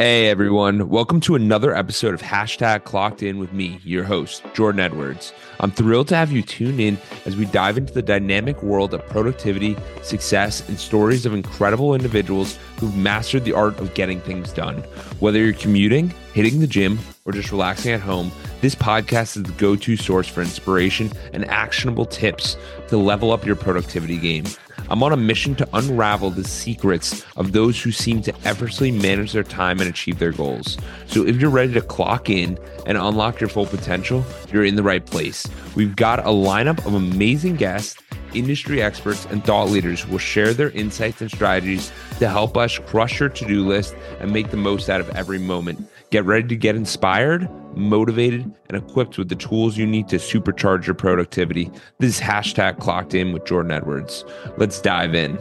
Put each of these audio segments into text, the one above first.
Hey everyone, welcome to another episode of Hashtag Clocked In with me, your host, Jordan Edwards. I'm thrilled to have you tune in as we dive into the dynamic world of productivity, success, and stories of incredible individuals who've mastered the art of getting things done. Whether you're commuting, hitting the gym, or just relaxing at home, this podcast is the go to source for inspiration and actionable tips to level up your productivity game. I'm on a mission to unravel the secrets of those who seem to effortlessly manage their time and achieve their goals. So if you're ready to clock in and unlock your full potential, you're in the right place. We've got a lineup of amazing guests, industry experts, and thought leaders who will share their insights and strategies to help us crush your to do list and make the most out of every moment. Get ready to get inspired, motivated, and equipped with the tools you need to supercharge your productivity. This is hashtag clocked in with Jordan Edwards. Let's dive in.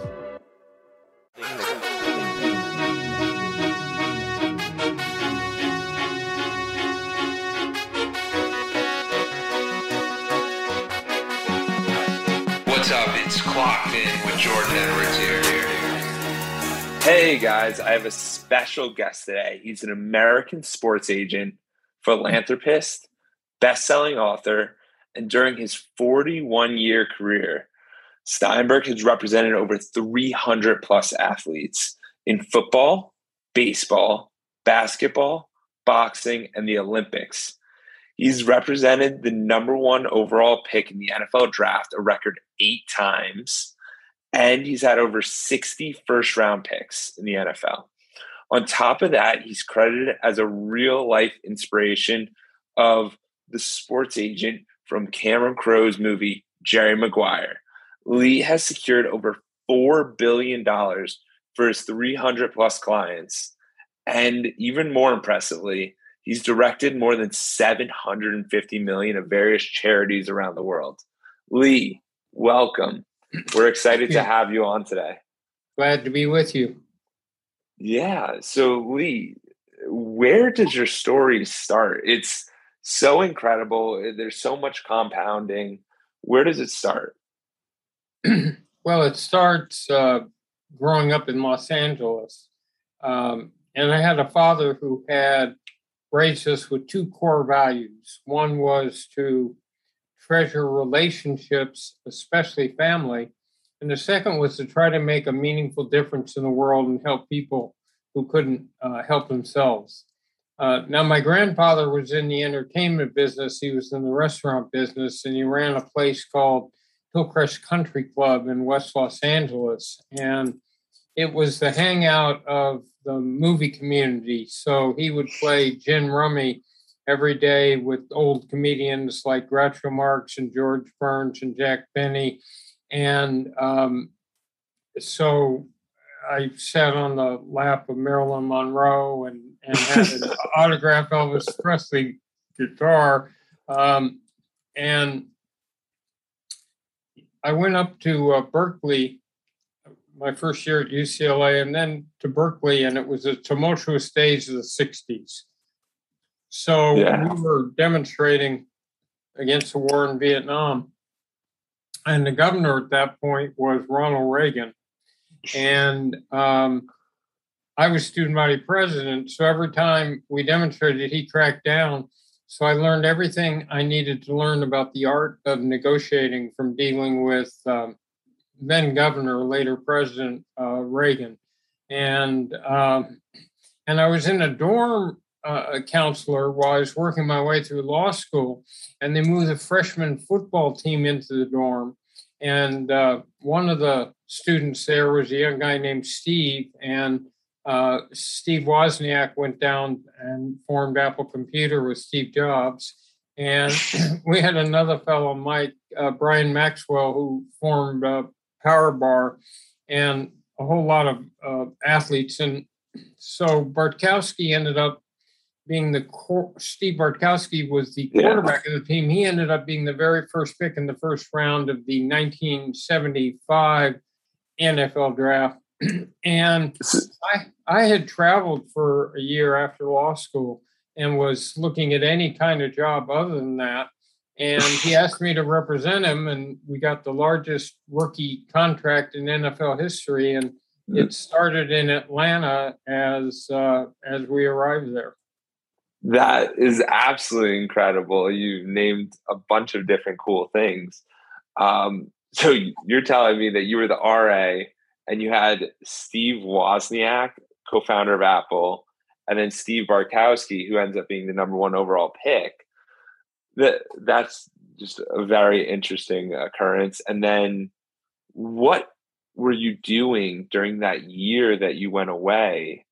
What's up? It's Clocked In with Jordan Edwards here. Hey guys, I have a special guest today. He's an American sports agent, philanthropist, best-selling author, and during his 41-year career, Steinberg has represented over 300 plus athletes in football, baseball, basketball, boxing, and the Olympics. He's represented the number one overall pick in the NFL draft a record eight times and he's had over 60 first round picks in the NFL. On top of that, he's credited as a real life inspiration of the sports agent from Cameron Crowe's movie, Jerry Maguire. Leigh has secured over $4 billion for his 300 plus clients. And even more impressively, he's directed more than 750 million of various charities around the world. Leigh, welcome. We're excited to have you on today. Glad to be with you. Yeah. So, Leigh, where does your story start? It's so incredible. There's so much compounding. Where does it start? well, it starts uh, growing up in Los Angeles. Um, and I had a father who had raised us with two core values. One was to treasure relationships, especially family. And the second was to try to make a meaningful difference in the world and help people who couldn't uh, help themselves. Uh, now, my grandfather was in the entertainment business. He was in the restaurant business, and he ran a place called Hillcrest Country Club in West Los Angeles. And it was the hangout of the movie community. So he would play gin rummy every day with old comedians like Groucho Marx and George Burns and Jack Benny. And um, so I sat on the lap of Marilyn Monroe and, and had an autographed Elvis Presley guitar. Um, and I went up to uh, Berkeley my first year at UCLA and then to Berkeley, and it was a tumultuous days of the 60s. So yeah. we were demonstrating against the war in Vietnam. And the governor at that point was Ronald Reagan. And um, I was student body president. So every time we demonstrated, he cracked down. So I learned everything I needed to learn about the art of negotiating from dealing with um, then governor, later President uh, Reagan. And um, and I was in a dorm uh, a counselor while I was working my way through law school, and they moved the freshman football team into the dorm. And uh, one of the students there was a young guy named Steve, and uh, Steve Wozniak went down and formed Apple Computer with Steve Jobs. And we had another fellow, Mike uh, Brian Maxwell, who formed uh, Power Bar, and a whole lot of uh, athletes. And so Bartkowski ended up being the Steve Bartkowski was the quarterback yeah. of the team. He ended up being the very first pick in the first round of the 1975 NFL draft. and I I had traveled for a year after law school and was looking at any kind of job other than that. And he asked me to represent him, and we got the largest rookie contract in NFL history. And it started in Atlanta as uh, as we arrived there. That is absolutely incredible. You named a bunch of different cool things. Um, so you're telling me that you were the RA and you had Steve Wozniak, co-founder of Apple, and then Steve Bartkowski, who ends up being the number one overall pick. That that's just a very interesting occurrence. And then, what were you doing during that year that you went away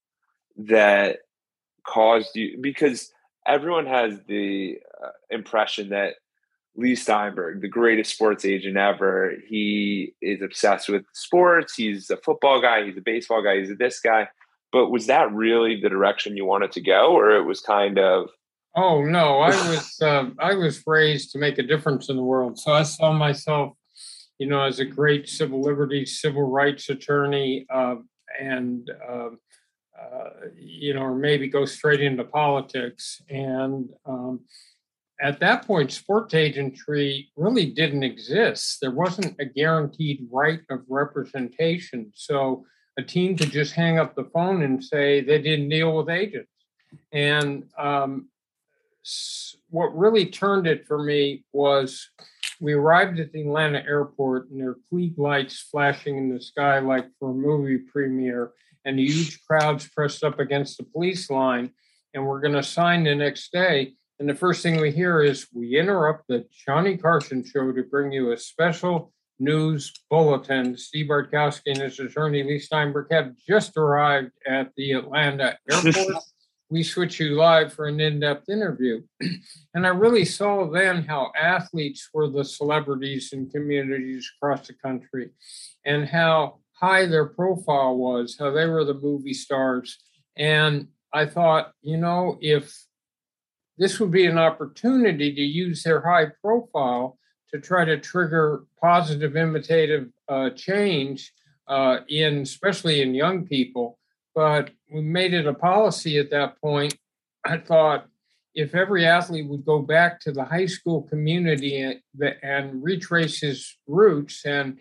that caused you because everyone has the uh, impression that Leigh Steinberg, the greatest sports agent ever, he is obsessed with sports. He's a football guy, he's a baseball guy, he's a this guy. But was that really the direction you wanted to go, or it was kind of? Oh no, I was uh, I was raised to make a difference in the world, so I saw myself, you know, as a great civil liberties, civil rights attorney, uh, and um, uh, you know, or maybe go straight into politics. And um, at that point, sports agentry really didn't exist. There wasn't a guaranteed right of representation. So a team could just hang up the phone and say they didn't deal with agents. And um, what really turned it for me was we arrived at the Atlanta airport and there were klieg lights flashing in the sky like for a movie premiere and huge crowds pressed up against the police line. And we're going to sign the next day. And the first thing we hear is we interrupt the Johnny Carson show to bring you a special news bulletin. Steve Bartkowski and his attorney Leigh Steinberg have just arrived at the Atlanta airport. we switch you live for an in-depth interview. and I really saw then how athletes were the celebrities in communities across the country and how high their profile was, how they were the movie stars. And I thought, you know, if this would be an opportunity to use their high profile to try to trigger positive imitative uh, change uh, in, especially in young people. But we made it a policy at that point. I thought if every athlete would go back to the high school community and, and retrace his roots and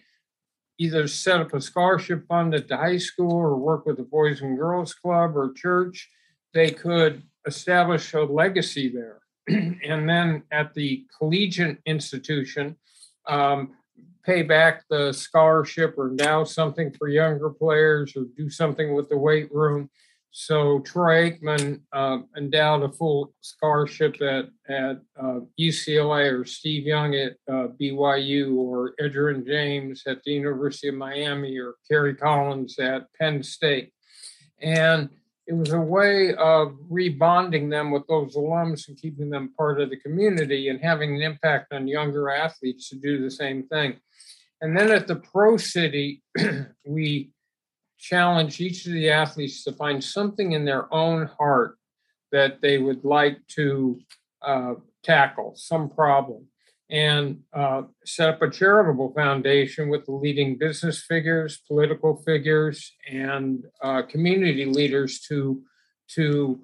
either set up a scholarship fund at the high school or work with the Boys and Girls Club or church, they could establish a legacy there. and then at the collegiate institution, um, pay back the scholarship or now something for younger players or do something with the weight room so Troy Aikman uh, endowed a full scholarship at at uh, UCLA, or Steve Young at uh, BYU, or Edgerrin James at the University of Miami, or Kerry Collins at Penn State, and it was a way of rebonding them with those alums and keeping them part of the community and having an impact on younger athletes to do the same thing. And then at the Pro City, we challenge each of the athletes to find something in their own heart that they would like to uh, tackle, some problem, and uh, set up a charitable foundation with the leading business figures, political figures, and uh, community leaders to to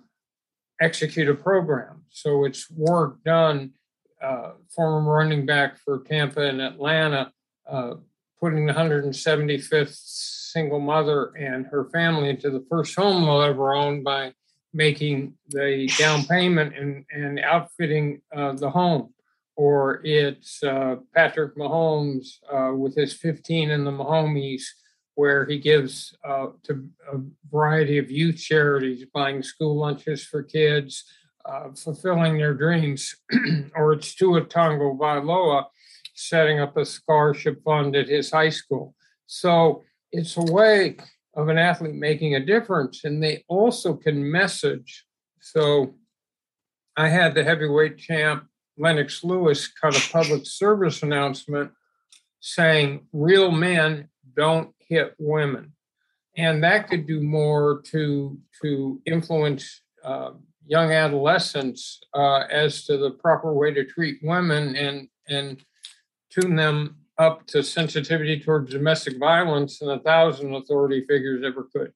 execute a program. So it's Warrick Dunn. Uh, former running back for Tampa and Atlanta, uh, putting the 175th single mother and her family into the first home they'll ever own by making the down payment and, and outfitting uh, the home. Or it's uh, Patrick Mahomes uh, with his 15 in the Mahomies, where he gives uh, to a variety of youth charities, buying school lunches for kids, uh, fulfilling their dreams. or it's Tua Tagovailoa setting up a scholarship fund at his high school. So it's a way of an athlete making a difference, and they also can message. So I had the heavyweight champ Lennox Lewis cut a public service announcement saying, Real men don't hit women. And that could do more to, to influence uh, young adolescents uh, as to the proper way to treat women and, and tune them up to sensitivity towards domestic violence than a thousand authority figures ever could.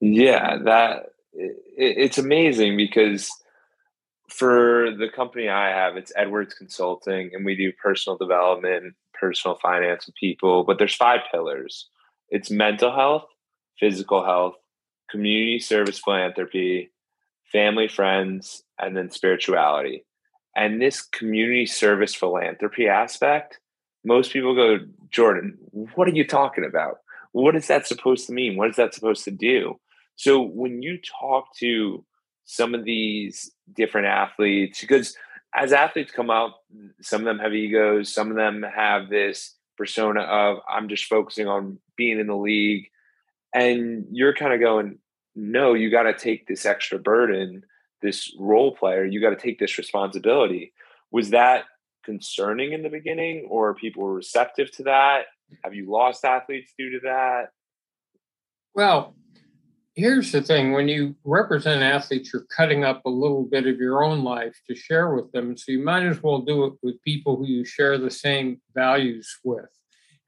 Yeah, that it, it's amazing because for the company I have, it's Edwards Consulting, and we do personal development, personal finance with people. But there's five pillars: it's mental health, physical health, community service philanthropy, family, friends, and then spirituality. And this community service philanthropy aspect, most people go, Jordan, what are you talking about? What is that supposed to mean? What is that supposed to do? So when you talk to some of these different athletes, because as athletes come out, some of them have egos, some of them have this persona of I'm just focusing on being in the league. And you're kind of going, no, you got to take this extra burden, this role player, you got to take this responsibility. Was that concerning in the beginning or people were receptive to that? Have you lost athletes due to that? Well, here's the thing when you represent athletes, you're cutting up a little bit of your own life to share with them. So you might as well do it with people who you share the same values with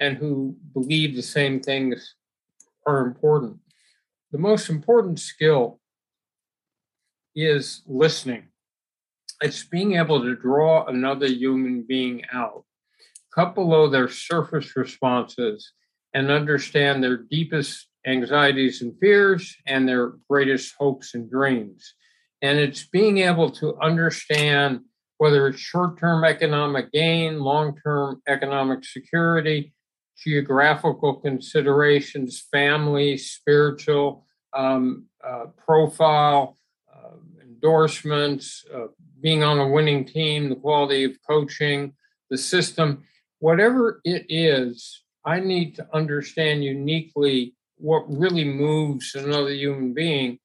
and who believe the same things are important. The most important skill is listening. It's being able to draw another human being out, cut below their surface responses, and understand their deepest anxieties and fears and their greatest hopes and dreams. And it's being able to understand whether it's short term economic gain, long term economic security, geographical considerations, family, spiritual um, uh, profile, endorsements, uh, being on a winning team, the quality of coaching, the system, whatever it is, I need to understand uniquely what really moves another human being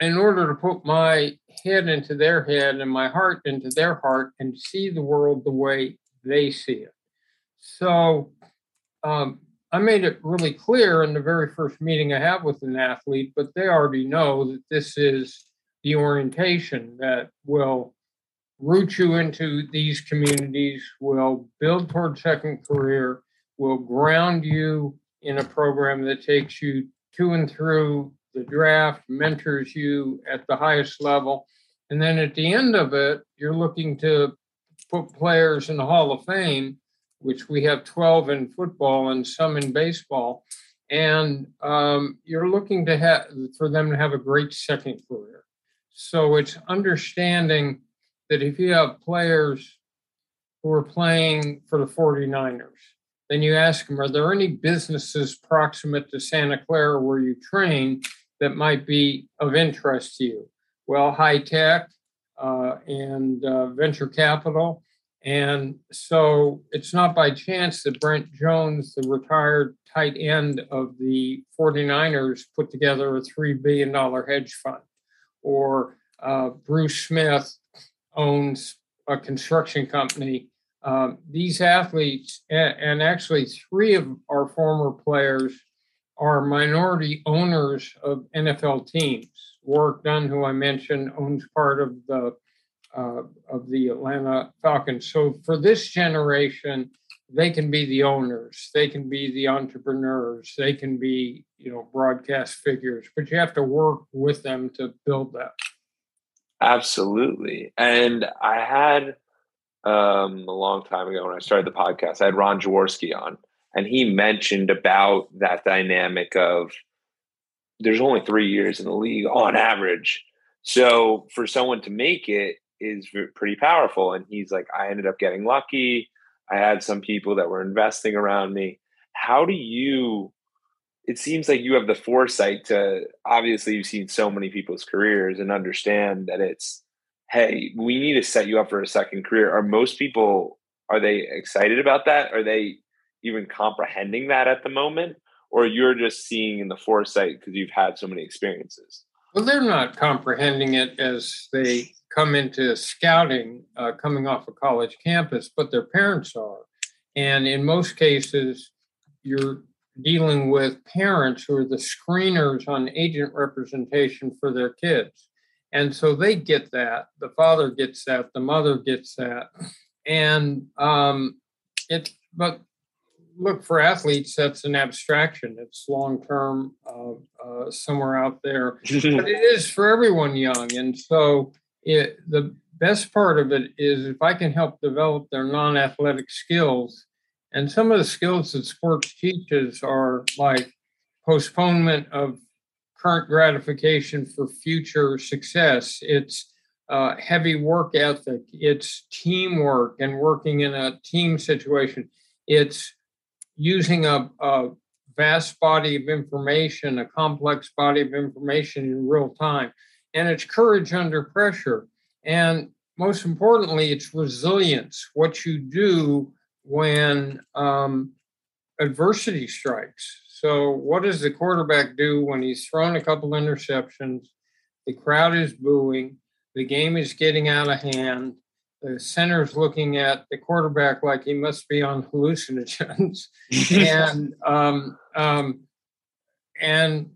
in order to put my head into their head and my heart into their heart and see the world the way they see it. So um, I made it really clear in the very first meeting I have with an athlete, but they already know that this is the orientation that will root you into these communities, will build toward second career, will ground you in a program that takes you to and through the draft, mentors you at the highest level. And then at the end of it, you're looking to put players in the Hall of Fame, which we have 12 in football and some in baseball. And um, you're looking to have for them to have a great second career. So it's understanding that if you have players who are playing for the 49ers, then you ask them, are there any businesses proximate to Santa Clara where you train that might be of interest to you? Well, high tech uh, and uh, venture capital. And so it's not by chance that Brent Jones, the retired tight end of the 49ers, put together a $3 billion hedge fund. Or uh, Bruce Smith owns a construction company um, these athletes, and, and, actually three of our former players, are minority owners of NFL teams. Warrick Dunn, who I mentioned, owns part of the uh, of the Atlanta Falcons. So for this generation, they can be the owners, they can be the entrepreneurs, they can be you know broadcast figures, but you have to work with them to build that. Absolutely, and I had um, a long time ago when I started the podcast. I had Ron Jaworski on, and he mentioned about that dynamic of there's only three years in the league on average. So for someone to make it is pretty powerful. And he's like, I ended up getting lucky. I had some people that were investing around me. How do you? It seems like you have the foresight to obviously you've seen so many people's careers and understand that it's hey, we need to set you up for a second career. Are most people are they excited about that? Are they even comprehending that at the moment? Or you're just seeing in the foresight because you've had so many experiences? Well, they're not comprehending it as they come into scouting uh, coming off a college campus, but their parents are. And in most cases, you're dealing with parents who are the screeners on agent representation for their kids. And so they get that. The father gets that. The mother gets that. And um, it, but look, for athletes, that's an abstraction. It's long term, uh, uh, somewhere out there. but it is for everyone young. And so it, the best part of it is if I can help develop their non athletic skills. And some of the skills that sports teaches are like postponement of current gratification for future success. It's uh, heavy work ethic. It's teamwork and working in a team situation. It's using a, a vast body of information, a complex body of information in real time. And it's courage under pressure. And most importantly, it's resilience, what you do when um, adversity strikes. So, what does the quarterback do when he's thrown a couple interceptions? The crowd is booing, the game is getting out of hand, the center's looking at the quarterback like he must be on hallucinogens, and um, um, and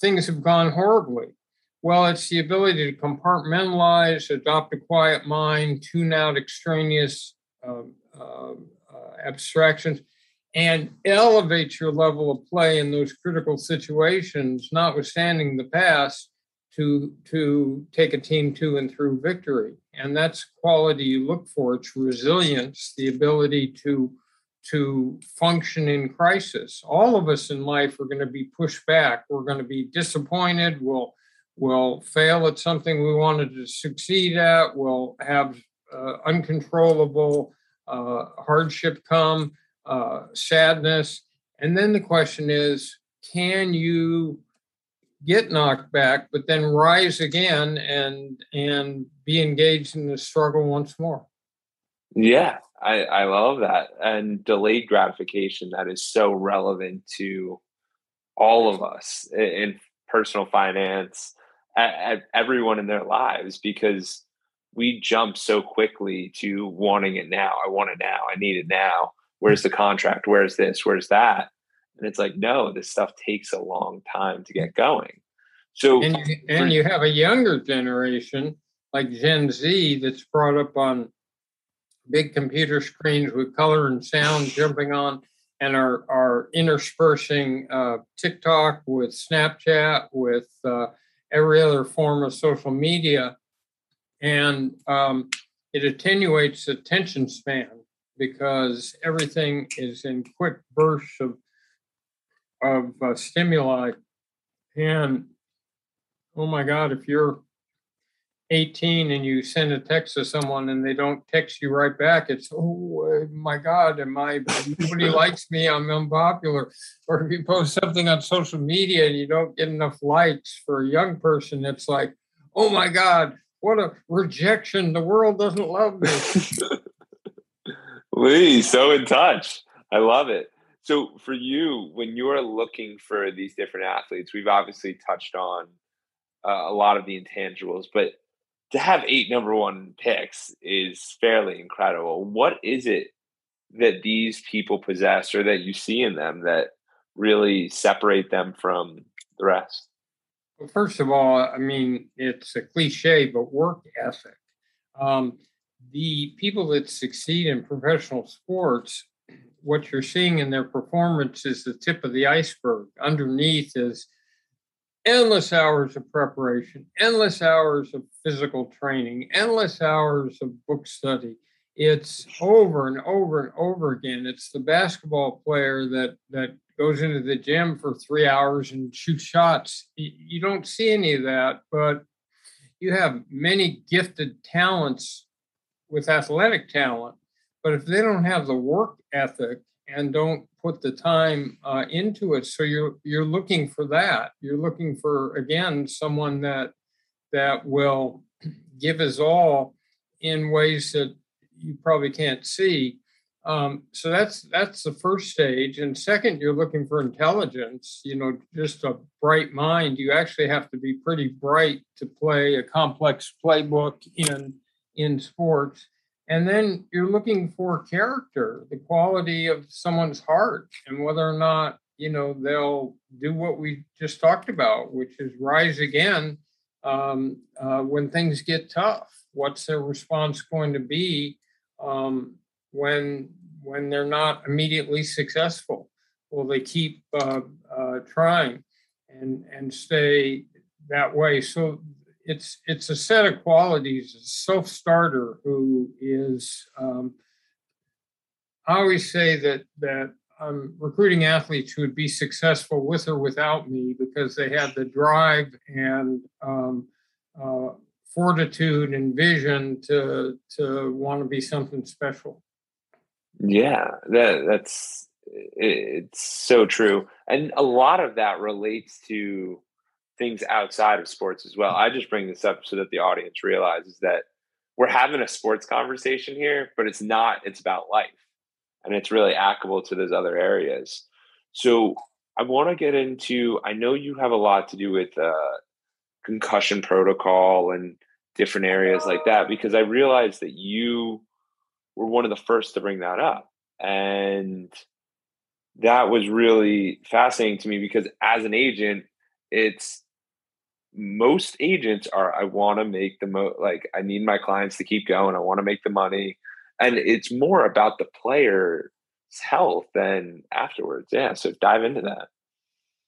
things have gone horribly. Well, it's the ability to compartmentalize, adopt a quiet mind, tune out extraneous uh, uh, uh, abstractions, and elevate your level of play in those critical situations, notwithstanding the past, to to take a team to and through victory. And that's quality you look for. It's resilience, the ability to to function in crisis. All of us in life are going to be pushed back. We're going to be disappointed. We'll we'll fail at something we wanted to succeed at. We'll have uh, uncontrollable uh, hardship come, uh, sadness. And then the question is can you get knocked back, but then rise again and and be engaged in the struggle once more? Yeah, I, I love that. And delayed gratification that is so relevant to all of us in personal finance, at, at everyone in their lives because we jump so quickly to wanting it now. I want it now. I need it now. Where's the contract? Where's this? Where's that? And it's like, no, this stuff takes a long time to get going. So, and you, and for, you have a younger generation like Gen Z that's brought up on big computer screens with color and sound jumping on and are, are interspersing uh, TikTok with Snapchat, with uh, every other form of social media. And um, it attenuates attention span because everything is in quick bursts of, of uh, stimuli. And oh my God, if you're 18 and you send a text to someone and they don't text you right back, it's oh my God, am I nobody likes me? I'm unpopular. Or if you post something on social media and you don't get enough likes for a young person, it's like, oh my God, what a rejection! The world doesn't love me. Leigh, so in touch. I love it. So for you, when you are looking for these different athletes, we've obviously touched on uh, a lot of the intangibles, but to have eight number one picks is fairly incredible. What is it that these people possess or that you see in them that really separate them from the rest? Well, first of all, I mean, it's a cliche, but work ethic. Um, the people that succeed in professional sports, what you're seeing in their performance is the tip of the iceberg. Underneath is endless hours of preparation, endless hours of physical training, endless hours of book study. It's over and over and over again. It's the basketball player that that goes into the gym for three hours and shoots shots. You don't see any of that, but you have many gifted talents with athletic talent. But if they don't have the work ethic and don't put the time uh, into it. So you're you're looking for that. You're looking for again someone that that will give his all in ways that you probably can't see. Um, so that's that's the first stage. And second, you're looking for intelligence. You know, just a bright mind. You actually have to be pretty bright to play a complex playbook in in sports. And then you're looking for character, the quality of someone's heart, and whether or not, you know, they'll do what we just talked about, which is rise again um, uh, when things get tough. What's their response going to be um, when when they're not immediately successful? Will they keep uh, uh, trying and and stay that way? So it's it's a set of qualities. A self starter who is. Um, I always say that that I'm recruiting athletes who would be successful with or without me because they had the drive and um, uh, fortitude and vision to to want to be something special. Yeah, that that's it's so true, and a lot of that relates to things outside of sports as well. I just bring this up so that the audience realizes that we're having a sports conversation here, but it's not. It's about life and it's really applicable to those other areas. So I want to get into. I know you have a lot to do with uh, concussion protocol and different areas like that because I realized that you were one of the first to bring that up, and that was really fascinating to me because as an agent, it's most agents are I want to make the most like I need my clients to keep going. I want to make the money and it's more about the player's health than afterwards. Yeah, so dive into that.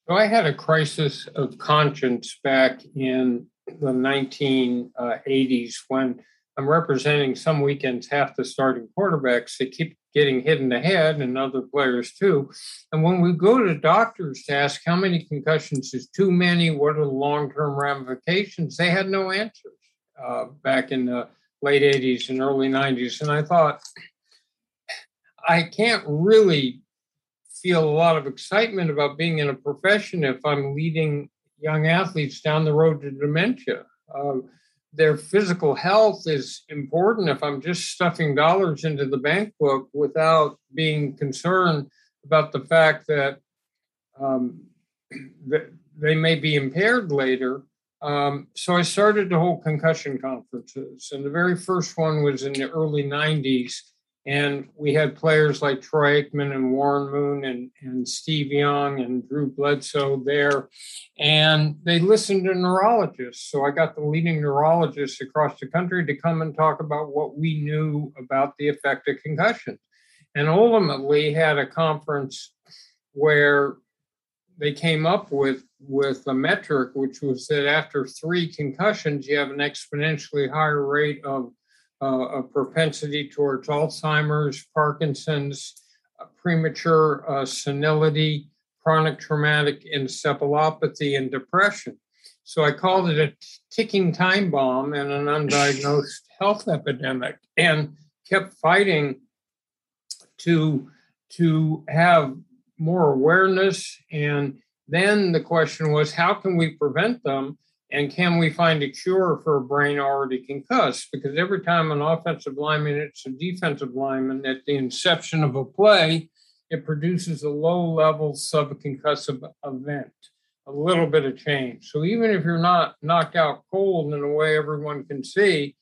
So I had a crisis of conscience back in the 1980s uh, when I'm representing some weekends half the starting quarterbacks. They keep getting hit in the head and other players too. And when we go to doctors to ask how many concussions is too many, what are the long term ramifications, they had no answers uh, back in the late 80s and early 90s. And I thought, I can't really feel a lot of excitement about being in a profession if I'm leading young athletes down the road to dementia. Uh, their physical health is important if I'm just stuffing dollars into the bank book without being concerned about the fact that, um, that they may be impaired later um, so I started to hold concussion conferences, and the very first one was in the early 90s. And we had players like Troy Aikman and Warren Moon and, and Steve Young and Drew Bledsoe there. And they listened to neurologists. So I got the leading neurologists across the country to come and talk about what we knew about the effect of concussion. And ultimately had a conference where they came up with with a metric which was that after three concussions you have an exponentially higher rate of a propensity towards alzheimer's parkinson's uh, premature uh, senility chronic traumatic encephalopathy and depression so i called it a ticking time bomb and an undiagnosed health epidemic and kept fighting to to have more awareness. And then the question was, how can we prevent them? And can we find a cure for a brain already concussed? Because every time an offensive lineman hits a defensive lineman at the inception of a play, it produces a low level subconcussive event, a little bit of change. So even if you're not knocked out cold in a way everyone can see,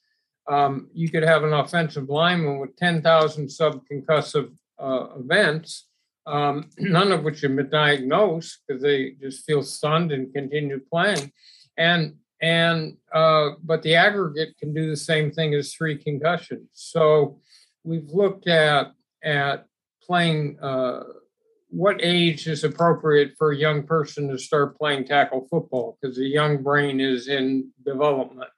um, you could have an offensive lineman with 10,000 subconcussive uh, events um, none of which have been diagnosed because they just feel stunned and continue playing. And and uh, but the aggregate can do the same thing as three concussions. So we've looked at at playing. Uh, what age is appropriate for a young person to start playing tackle football because the young brain is in development.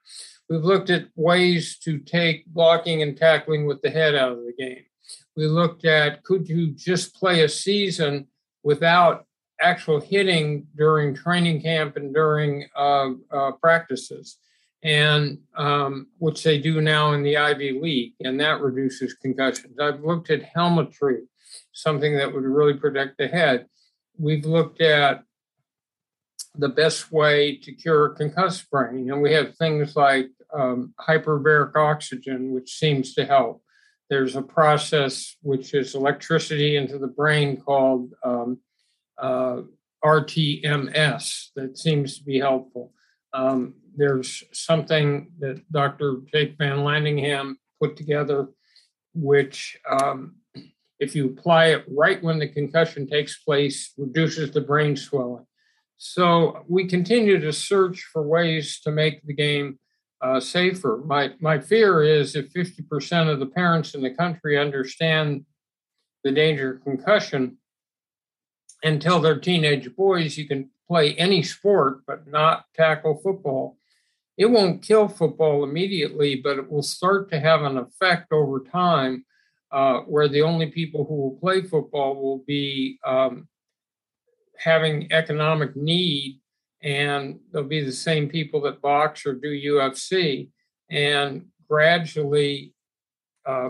We've looked at ways to take blocking and tackling with the head out of the game we looked at could you just play a season without actual hitting during training camp and during uh, uh, practices, and um, which they do now in the Ivy League, and that reduces concussions. I've looked at helmetry, something that would really protect the head. We've looked at the best way to cure a concussed brain, and we have things like um, hyperbaric oxygen, which seems to help. There's a process which is electricity into the brain called um, uh, RTMS that seems to be helpful. Um, there's something that Dr. Jake Van Landingham put together, which, um, if you apply it right when the concussion takes place, reduces the brain swelling. So we continue to search for ways to make the game uh, safer. My my fear is if 50% of the parents in the country understand the danger of concussion and tell their teenage boys you can play any sport but not tackle football. It won't kill football immediately, but it will start to have an effect over time uh, where the only people who will play football will be um, having economic need, and they'll be the same people that box or do UFC, and gradually uh,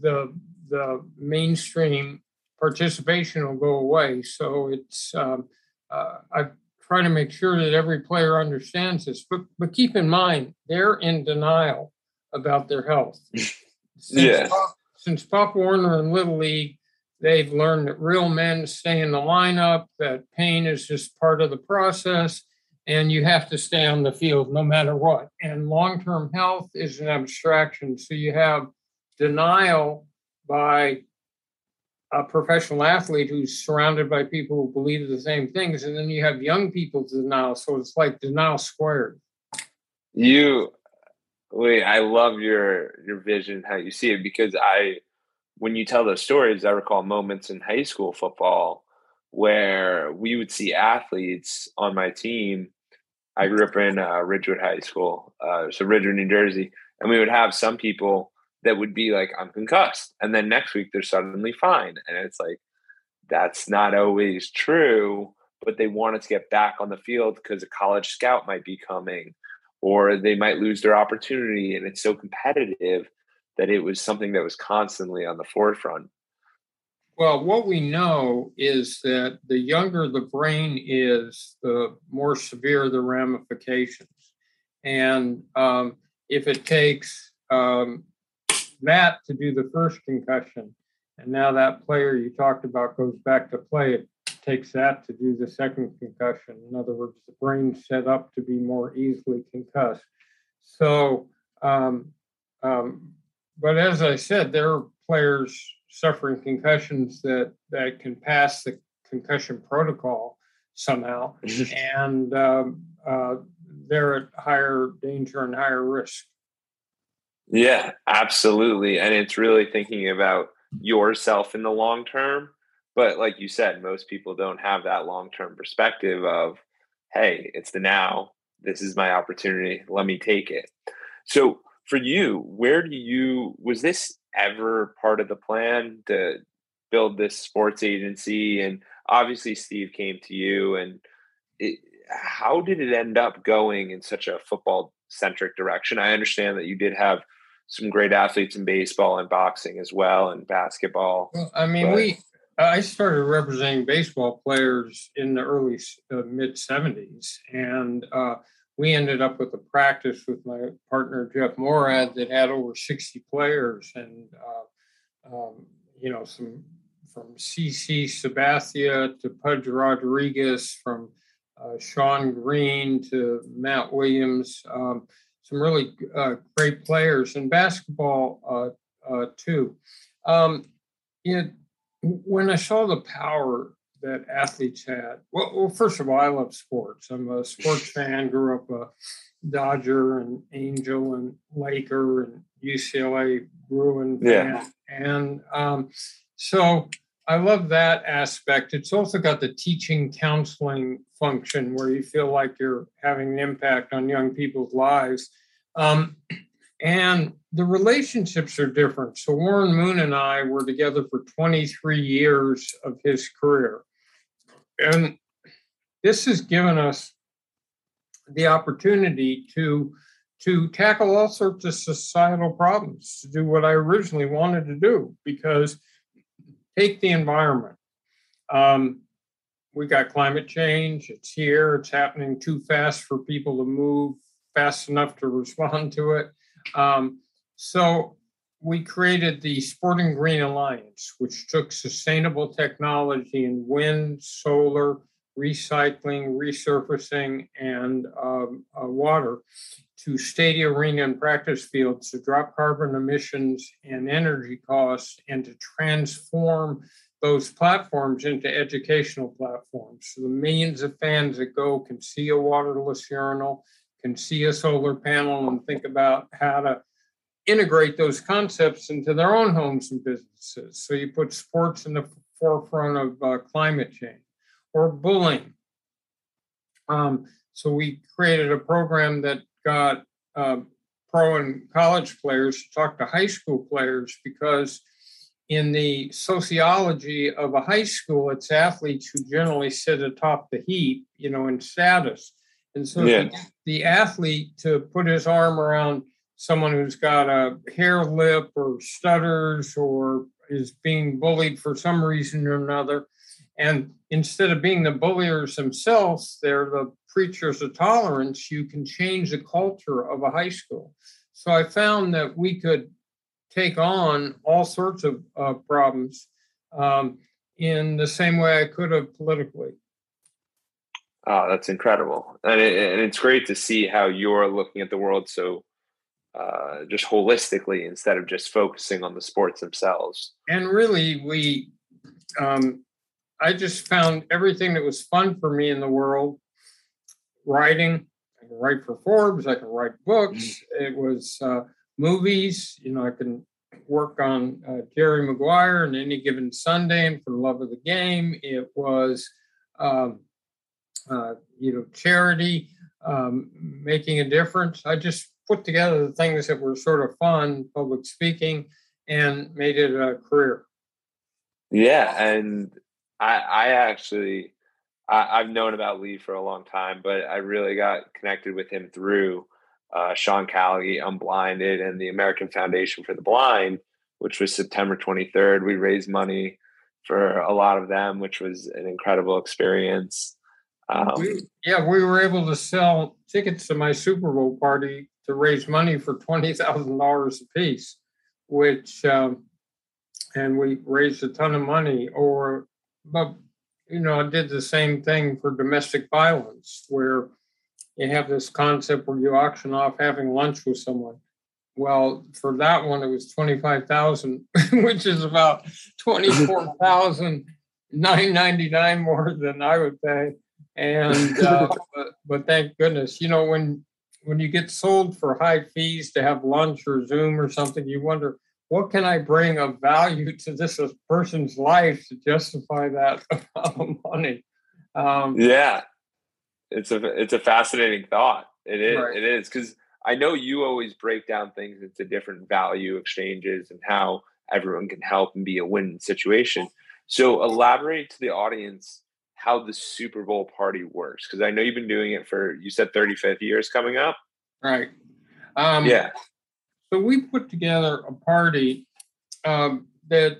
the the mainstream participation will go away. So it's um, uh, I try to make sure that every player understands this, but but keep in mind they're in denial about their health. Since yeah. Pop, since Pop Warner and Little League, they've learned that real men stay in the lineup, that pain is just part of the process, and you have to stay on the field no matter what. And long term health is an abstraction. So you have denial by a professional athlete who's surrounded by people who believe the same things, and then you have young people to denial. So it's like denial squared. You Wait, I love your your vision, how you see it, because I, when you tell those stories, I recall moments in high school football where we would see athletes on my team. I grew up in uh, Ridgewood High School, uh, so Ridgewood, New Jersey, and we would have some people that would be like, "I'm concussed," and then next week they're suddenly fine, and it's like that's not always true. But they wanted to get back on the field because a college scout might be coming or they might lose their opportunity. And it's so competitive that it was something that was constantly on the forefront. Well, what we know is that the younger the brain is, the more severe the ramifications. And um, if it takes um, that to do the first concussion, and now that player you talked about goes back to play, it takes that to do the second concussion. In other words, the brain's set up to be more easily concussed. So, um, um, but as I said, there are players suffering concussions that, that can pass the concussion protocol somehow, and um, uh, they're at higher danger and higher risk. Yeah, absolutely. And it's really thinking about yourself in the long term but like you said, most people don't have that long term perspective of, hey, it's the now. This is my opportunity. Let me take it. So for you, where do you was this ever part of the plan to build this sports agency? And obviously, Steve came to you, and it, how did it end up going in such a football centric direction? I understand that you did have some great athletes in baseball and boxing as well, and basketball. Well, I mean, but... we I started representing baseball players in the early uh, mid 70s, and uh, we ended up with a practice with my partner Jeff Moorad that had over 60 players, and uh, um, you know some from CC Sabathia to Pudge Rodriguez, from uh, Shawn Green to Matt Williams, um, some really uh, great players, and basketball uh, too. Um, it, when I saw the power that athletes had, well, well, first of all, I love sports. I'm a sports fan. Grew up a Dodger and Angel and Laker and UCLA Bruin fan, yeah. and um, so I love that aspect. It's also got the teaching counseling function where you feel like you're having an impact on young people's lives. Um, and the relationships are different. So Warren Moon and I were together for 23 years of his career. And this has given us the opportunity to to tackle all sorts of societal problems, to do what I originally wanted to do, because take the environment. Um, we got climate change, it's here, it's happening too fast for people to move fast enough to respond to it. Um, so we created the Sporting Green Alliance, which took sustainable technology in wind, solar, recycling, resurfacing, and um, uh, water to stadia arena and practice fields to drop carbon emissions and energy costs and to transform those platforms into educational platforms. So the millions of fans that go can see a waterless urinal, can see a solar panel and think about how to integrate those concepts into their own homes and businesses. So you put sports in the forefront of uh, climate change or bullying. Um, so we created a program that got uh, pro and college players to talk to high school players because in the sociology of a high school, it's athletes who generally sit atop the heap, you know, in status. And so yeah. the athlete to put his arm around someone who's got a hare lip or stutters or is being bullied for some reason or another. And instead of being the bulliers themselves, they're the preachers of tolerance. You can change the culture of a high school. So I found that we could take on all sorts of uh, problems um, in the same way I could have politically. Oh, that's incredible. And, it, and it's great to see how you're looking at the world so uh, just holistically instead of just focusing on the sports themselves. And really, we, um, I just found everything that was fun for me in the world writing. I can write for Forbes, I can write books. Mm-hmm. It was uh, movies. You know, I can work on uh, Jerry Maguire and any given Sunday and for the love of the game. It was, um, uh, you know, charity, um, making a difference. I just put together the things that were sort of fun, public speaking, and made it a career. Yeah, and I, I actually, I, have known about Leigh for a long time, but I really got connected with him through uh, Sean Callagy, Unblinded, and the American Foundation for the Blind, which was September 23rd. We raised money for a lot of them, which was an incredible experience. Um, we, yeah, we were able to sell tickets to my Super Bowl party to raise money for twenty thousand dollars a piece, which um, and we raised a ton of money. Or, but you know, I did the same thing for domestic violence, where you have this concept where you auction off having lunch with someone. Well, for that one, it was twenty five thousand, which is about twenty four thousand nine ninety nine more than I would pay. And uh, but, but thank goodness, you know, when when you get sold for high fees to have lunch or Zoom or something, you wonder what can I bring of value to this person's life to justify that money? Um, yeah, it's a it's a fascinating thought. It is. Right. It is because I know you always break down things into different value exchanges and how everyone can help and be a win situation. So elaborate to the audience how the Super Bowl party works? Because I know you've been doing it for you said 35th years coming up. Right. Um, yeah. So we put together a party um, that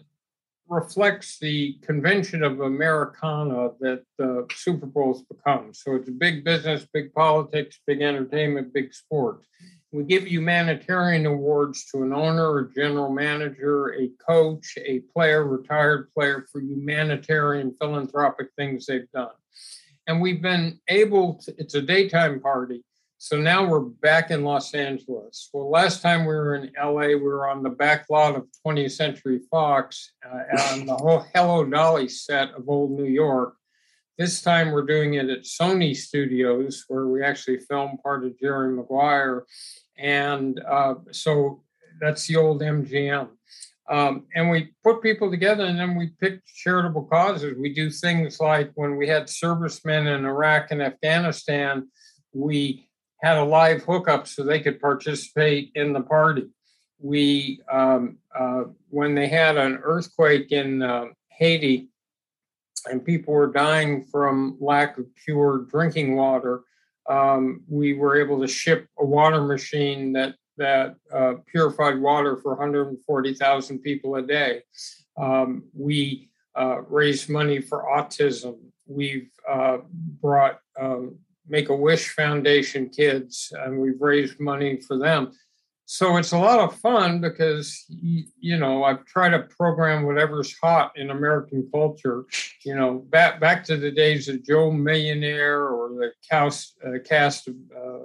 reflects the convention of Americana that the uh, Super Bowl's become. So it's big business, big politics, big entertainment, big sports. We give humanitarian awards to an owner, a general manager, a coach, a player, retired player for humanitarian philanthropic things they've done. And we've been able to, it's a daytime party. So now we're back in Los Angeles. Well, last time we were in LA, we were on the back lot of 20th Century Fox uh, on the whole Hello Dolly set of Old New York. This time we're doing it at Sony Studios, where we actually filmed part of Jerry Maguire. And uh, so that's the old MGM. Um, and we put people together and then we pick charitable causes. We do things like when we had servicemen in Iraq and Afghanistan, we had a live hookup so they could participate in the party. We, um, uh, when they had an earthquake in uh, Haiti and people were dying from lack of pure drinking water, um, we were able to ship a water machine that that uh, purified water for 140,000 people a day. Um, we uh, raised money for autism. We've uh, brought um, Make a Wish Foundation kids, and we've raised money for them so it's a lot of fun because you know I've tried to program whatever's hot in American culture. You know, back back to the days of Joe Millionaire or the cast, uh, cast of uh,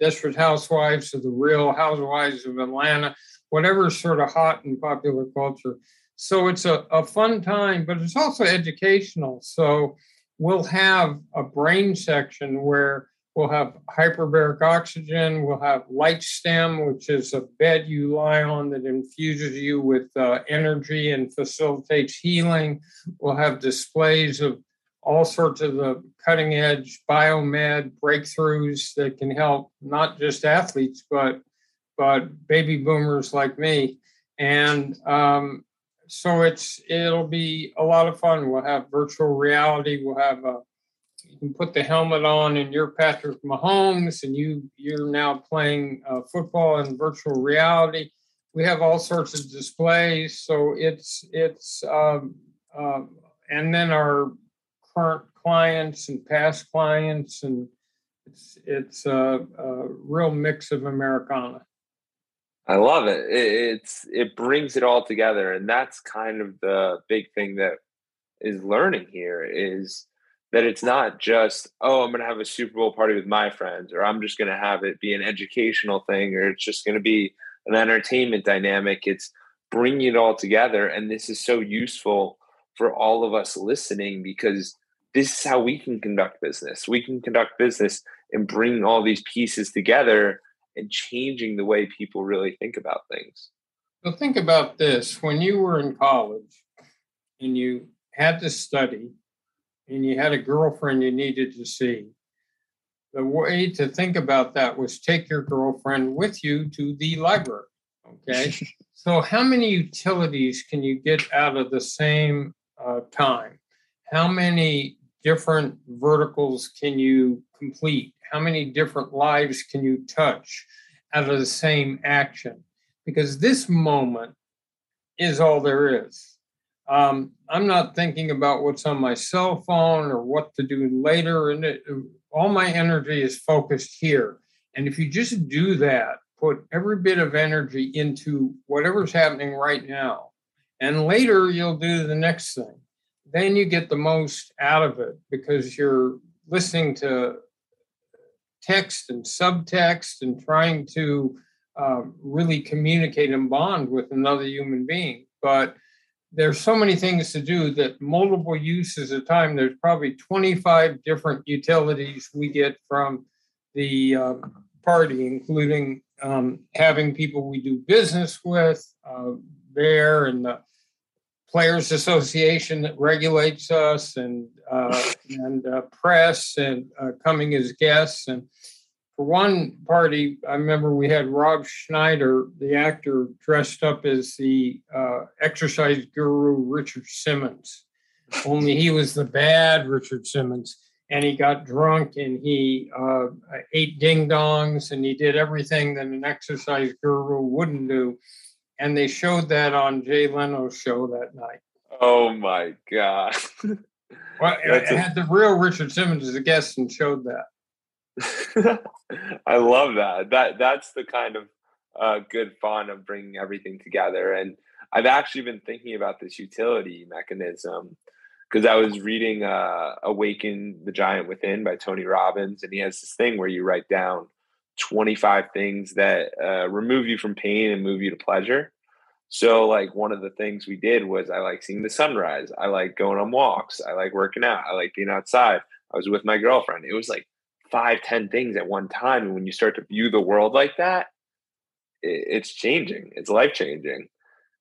Desperate Housewives or the Real Housewives of Atlanta, whatever's sort of hot in popular culture. So it's a, a fun time, but it's also educational. So we'll have a brain section where We'll have hyperbaric oxygen. We'll have LightStim, which is a bed you lie on that infuses you with uh, energy and facilitates healing. We'll have displays of all sorts of the cutting edge biomed breakthroughs that can help not just athletes, but but baby boomers like me. And um, so it's it'll be a lot of fun. We'll have virtual reality. We'll have a you can put the helmet on and you're Patrick Mahomes and you you're now playing uh, football in virtual reality. We have all sorts of displays, so it's it's um, uh, and then our current clients and past clients and it's it's a, a real mix of Americana. I love it. It's it brings it all together, and that's kind of the big thing that is learning here is that it's not just oh I'm going to have a Super Bowl party with my friends, or I'm just going to have it be an educational thing, or it's just going to be an entertainment dynamic. It's bringing it all together, and this is so useful for all of us listening because this is how we can conduct business. We can conduct business and bring all these pieces together and changing the way people really think about things. So think about this when you were in college and you had to study and you had a girlfriend you needed to see. The way to think about that was take your girlfriend with you to the library. Okay. so, how many utilities can you get out of the same uh, time? How many different verticals can you complete? How many different lives can you touch out of the same action? Because this moment is all there is. Um, I'm not thinking about what's on my cell phone or what to do later, and it, all my energy is focused here. And if you just do that, put every bit of energy into whatever's happening right now, and later you'll do the next thing then you get the most out of it because you're listening to text and subtext and trying to uh, really communicate and bond with another human being. But there's so many things to do that multiple uses of time. There's probably 25 different utilities we get from the uh, party, including um, having people we do business with uh, there and the Players Association that regulates us, and uh, and uh, press, and uh, coming as guests. And for one party, I remember we had Rob Schneider, the actor, dressed up as the uh, exercise guru Richard Simmons. Only he was the bad Richard Simmons, and he got drunk and he uh, ate ding dongs and he did everything that an exercise guru wouldn't do and they showed that on Jay Leno's show that night. Oh my god! well, I had the real Richard Simmons as a guest and showed that. I love that. That that's the kind of uh, good fun of bringing everything together. And I've actually been thinking about this utility mechanism because I was reading uh, "Awaken the Giant Within" by Tony Robbins, and he has this thing where you write down 25 things that uh, remove you from pain and move you to pleasure. So, like, one of the things we did was I like seeing the sunrise. I like going on walks. I like working out. I like being outside. I was with my girlfriend. It was like five, ten things at one time. And when you start to view the world like that, it, it's changing. It's life changing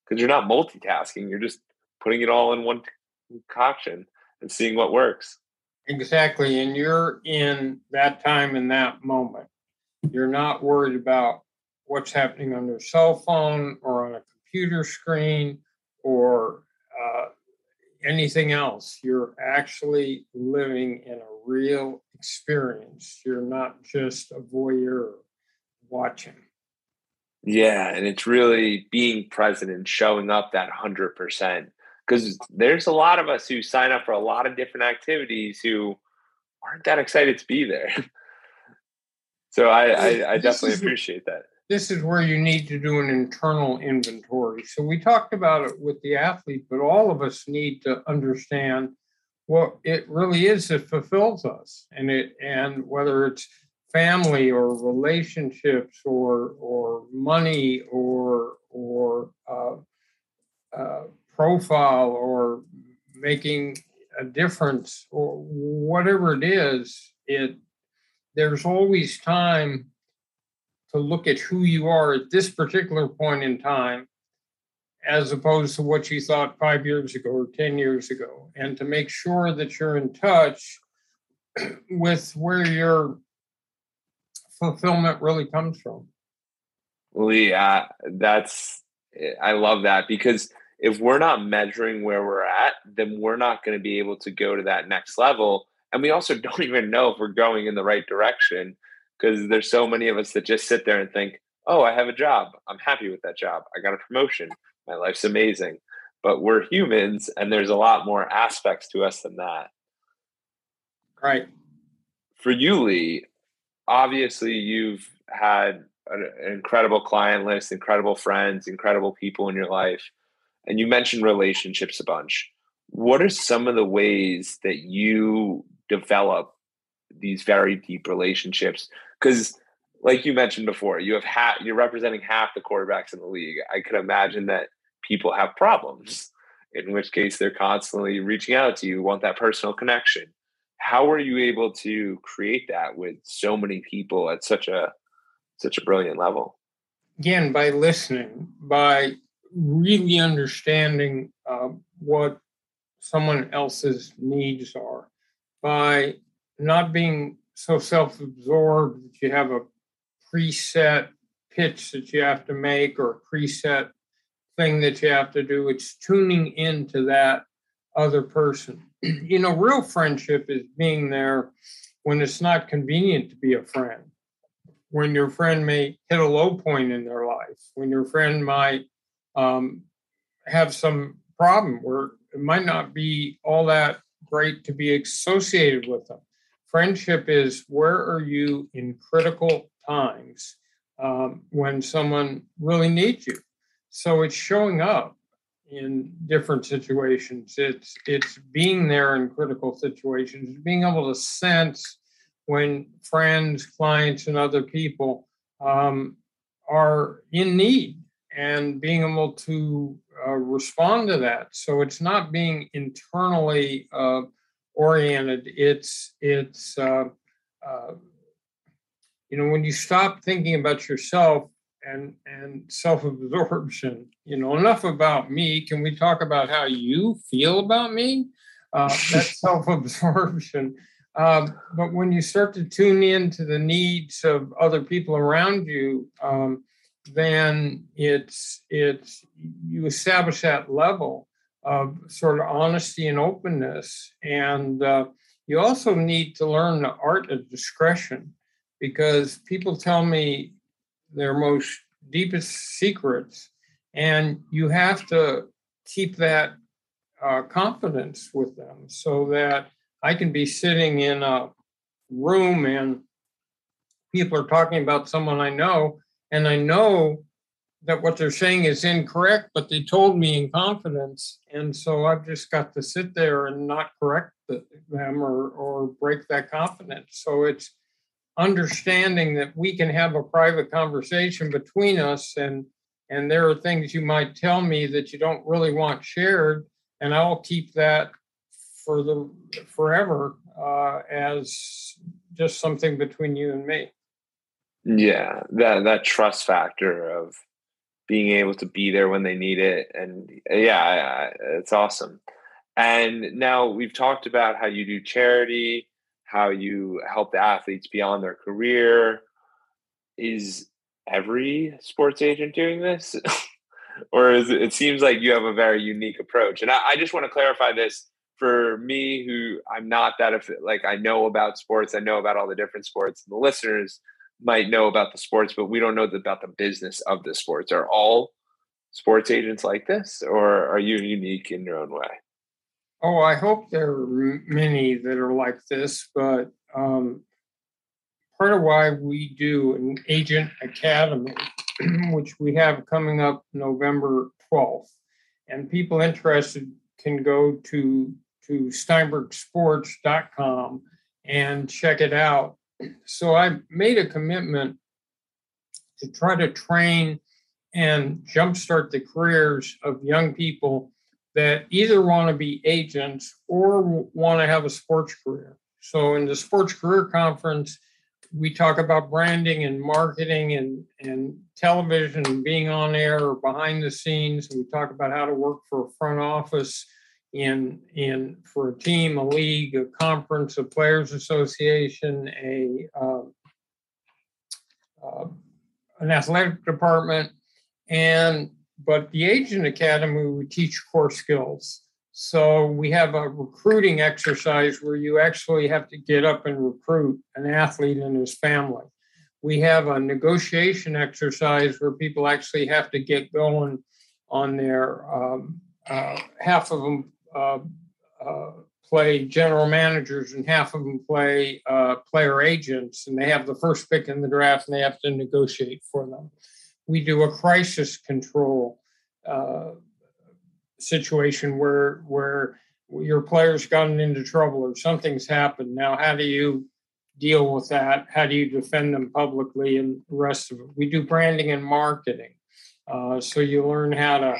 because you're not multitasking. You're just putting it all in one concoction and seeing what works. Exactly. And you're in that time in that moment. You're not worried about what's happening on your cell phone or on a computer screen or uh, anything else. You're actually living in a real experience. You're not just a voyeur watching. Yeah, and it's really being present and showing up that 100%. Because there's a lot of us who sign up for a lot of different activities who aren't that excited to be there. So I, I, I definitely appreciate that. This is where you need to do an internal inventory. So we talked about it with the athlete, but all of us need to understand what it really is that fulfills us, and it and whether it's family or relationships or or money or or uh, uh, profile or making a difference or whatever it is, it there's always time to look at who you are at this particular point in time as opposed to what you thought five years ago or 10 years ago, and to make sure that you're in touch with where your fulfillment really comes from. Well, yeah, that's, I love that because if we're not measuring where we're at, then we're not going to be able to go to that next level. And we also don't even know if we're going in the right direction because there's so many of us that just sit there and think, oh, I have a job. I'm happy with that job. I got a promotion. My life's amazing. But we're humans and there's a lot more aspects to us than that. Right. For you, Leigh, obviously you've had an incredible client list, incredible friends, incredible people in your life. And you mentioned relationships a bunch. What are some of the ways that you develop these very deep relationships? Because, like you mentioned before, you have half, you're representing half the quarterbacks in the league. I could imagine that people have problems, in which case they're constantly reaching out to you, want that personal connection. How were you able to create that with so many people at such a such a brilliant level? Again, by listening, by really understanding uh, what someone else's needs are, by not being so self absorbed that you have a preset pitch that you have to make or a preset thing that you have to do. It's tuning into that other person. you know, real friendship is being there when it's not convenient to be a friend when your friend may hit a low point in their life, when your friend might um, have some problem where it might not be all that great to be associated with them. Friendship is where are you in critical times um, when someone really needs you. So it's showing up in different situations. It's it's being there in critical situations, being able to sense when friends, clients, and other people um, are in need and being able to uh, respond to that. So it's not being internally uh, oriented. It's it's uh, uh you know when you stop thinking about yourself and and self-absorption. You know enough about me. Can we talk about how you feel about me? Uh, that's self-absorption. Um, but when you start to tune in to the needs of other people around you, um, then it's it's you establish that level of sort of honesty and openness, and uh, you also need to learn the art of discretion because people tell me their most deepest secrets, and you have to keep that uh, confidence with them so that I can be sitting in a room and people are talking about someone I know, and I know that what they're saying is incorrect, but they told me in confidence. And so I've just got to sit there and not correct them or, or break that confidence. So it's understanding that we can have a private conversation between us and and there are things you might tell me that you don't really want shared and i'll keep that for the forever uh, as just something between you and me. Yeah, that that trust factor of being able to be there when they need it, and uh, yeah, it's awesome. And now we've talked about how you do charity, how you help the athletes beyond their career. Is every sports agent doing this? or is it, it seems like you have a very unique approach. And I, I just want to clarify this for me who i'm not that if like i know about sports i know about all the different sports the listeners might know about the sports but we don't know about the business of the sports are all sports agents like this or are you unique in your own way oh i hope there are many that are like this but um, part of why we do an agent academy which we have coming up november 12th and people interested can go to to steinbergsports.com and check it out. So I made a commitment to try to train and jumpstart the careers of young people that either want to be agents or want to have a sports career. So in the sports career conference, we talk about branding and marketing and, and television and being on air or behind the scenes. We talk about how to work for a front office in in for a team, a league, a conference, a players association, a uh, uh, an athletic department, and but the Agent Academy, we teach core skills. So we have a recruiting exercise where you actually have to get up and recruit an athlete and his family. We have a negotiation exercise where people actually have to get going on their um, uh, half of them uh, uh, play general managers and half of them play uh, player agents, and they have the first pick in the draft and they have to negotiate for them. We do a crisis control uh, situation where where your player's gotten into trouble or something's happened. Now, how do you deal with that? How do you defend them publicly and the rest of it? We do branding and marketing. Uh, so you learn how to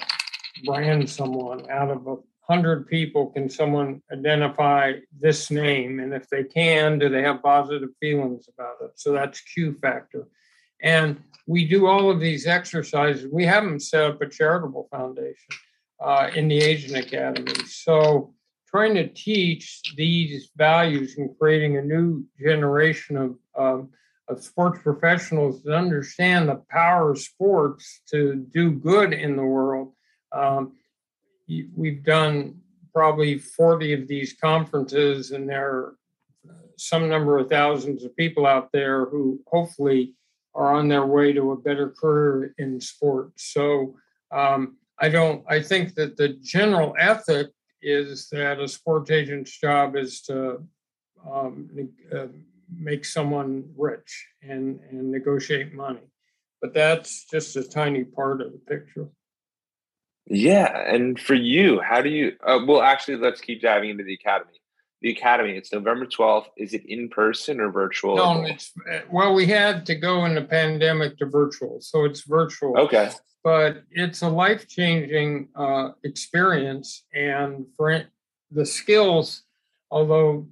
brand someone out of a hundred people. Can someone identify this name? And if they can, do they have positive feelings about it? So that's Q factor. And we do all of these exercises. We have them set up a charitable foundation uh, in the Agent Academy. So, trying to teach these values and creating a new generation of, um, of sports professionals that understand the power of sports to do good in the world. Um, we've done probably 40 of these conferences, and there are some number of thousands of people out there who hopefully are on their way to a better career in sports. So, um, I don't, I think that the general ethic is that a sports agent's job is to um, uh, make someone rich and, and negotiate money. But that's just a tiny part of the picture. Yeah. And for you, how do you, uh, well, actually, let's keep diving into the academy. The academy, it's November 12th. Is it in person or virtual? No, it's, uh, well, we had to go in the pandemic to virtual. So it's virtual. Okay but it's a life changing uh, experience. And for it, the skills, although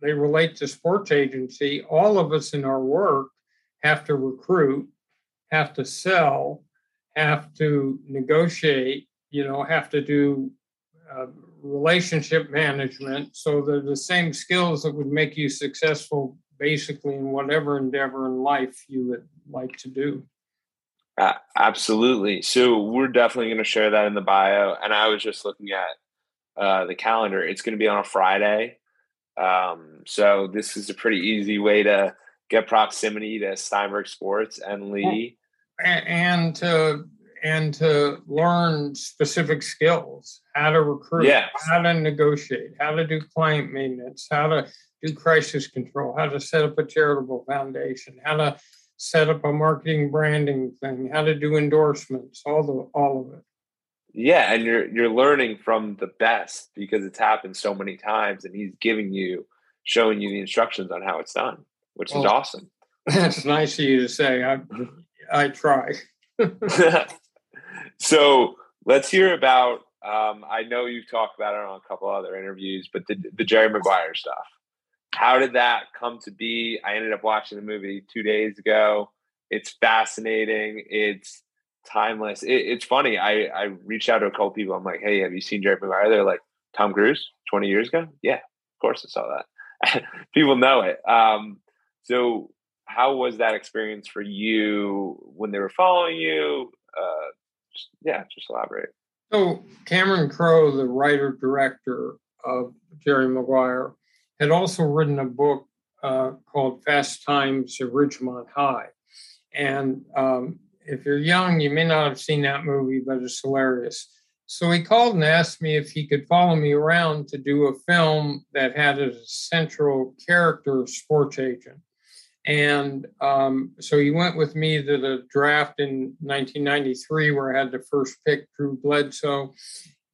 they relate to sports agency, all of us in our work have to recruit, have to sell, have to negotiate, you know, have to do uh, relationship management. So they're the same skills that would make you successful basically in whatever endeavor in life you would like to do. Uh, absolutely. So we're definitely going to share that in the bio. And I was just looking at uh, the calendar. It's going to be on a Friday. Um, so this is a pretty easy way to get proximity to Steinberg Sports and Leigh, and to and to learn specific skills, how to recruit, yes. how to negotiate, how to do client maintenance, how to do crisis control, how to set up a charitable foundation, how to set up a marketing branding thing, how to do endorsements, all the all of it. Yeah, and you're you're learning from the best because it's happened so many times and he's giving you showing you the instructions on how it's done, which well, is awesome. That's nice of you to say. I I try. so let's hear about um, I know you've talked about it on a couple other interviews, but the the Jerry Maguire stuff how did that come to be? I ended up watching the movie two days ago. It's fascinating. It's timeless. It, it's funny. I, I reached out to a couple people. I'm like, hey, have you seen Jerry Maguire? They're like, Tom Cruise, 20 years ago? Yeah, of course I saw that. people know it. Um, so, how was that experience for you when they were following you? Uh, just, yeah, just elaborate. So, Cameron Crowe, the writer director of Jerry Maguire, had also written a book uh, called Fast Times at Ridgemont High. And um, if you're young, you may not have seen that movie, but it's hilarious. So he called and asked me if he could follow me around to do a film that had a central character sports agent. And um, so he went with me to the draft in 1993, where I had the first pick, Drew Bledsoe.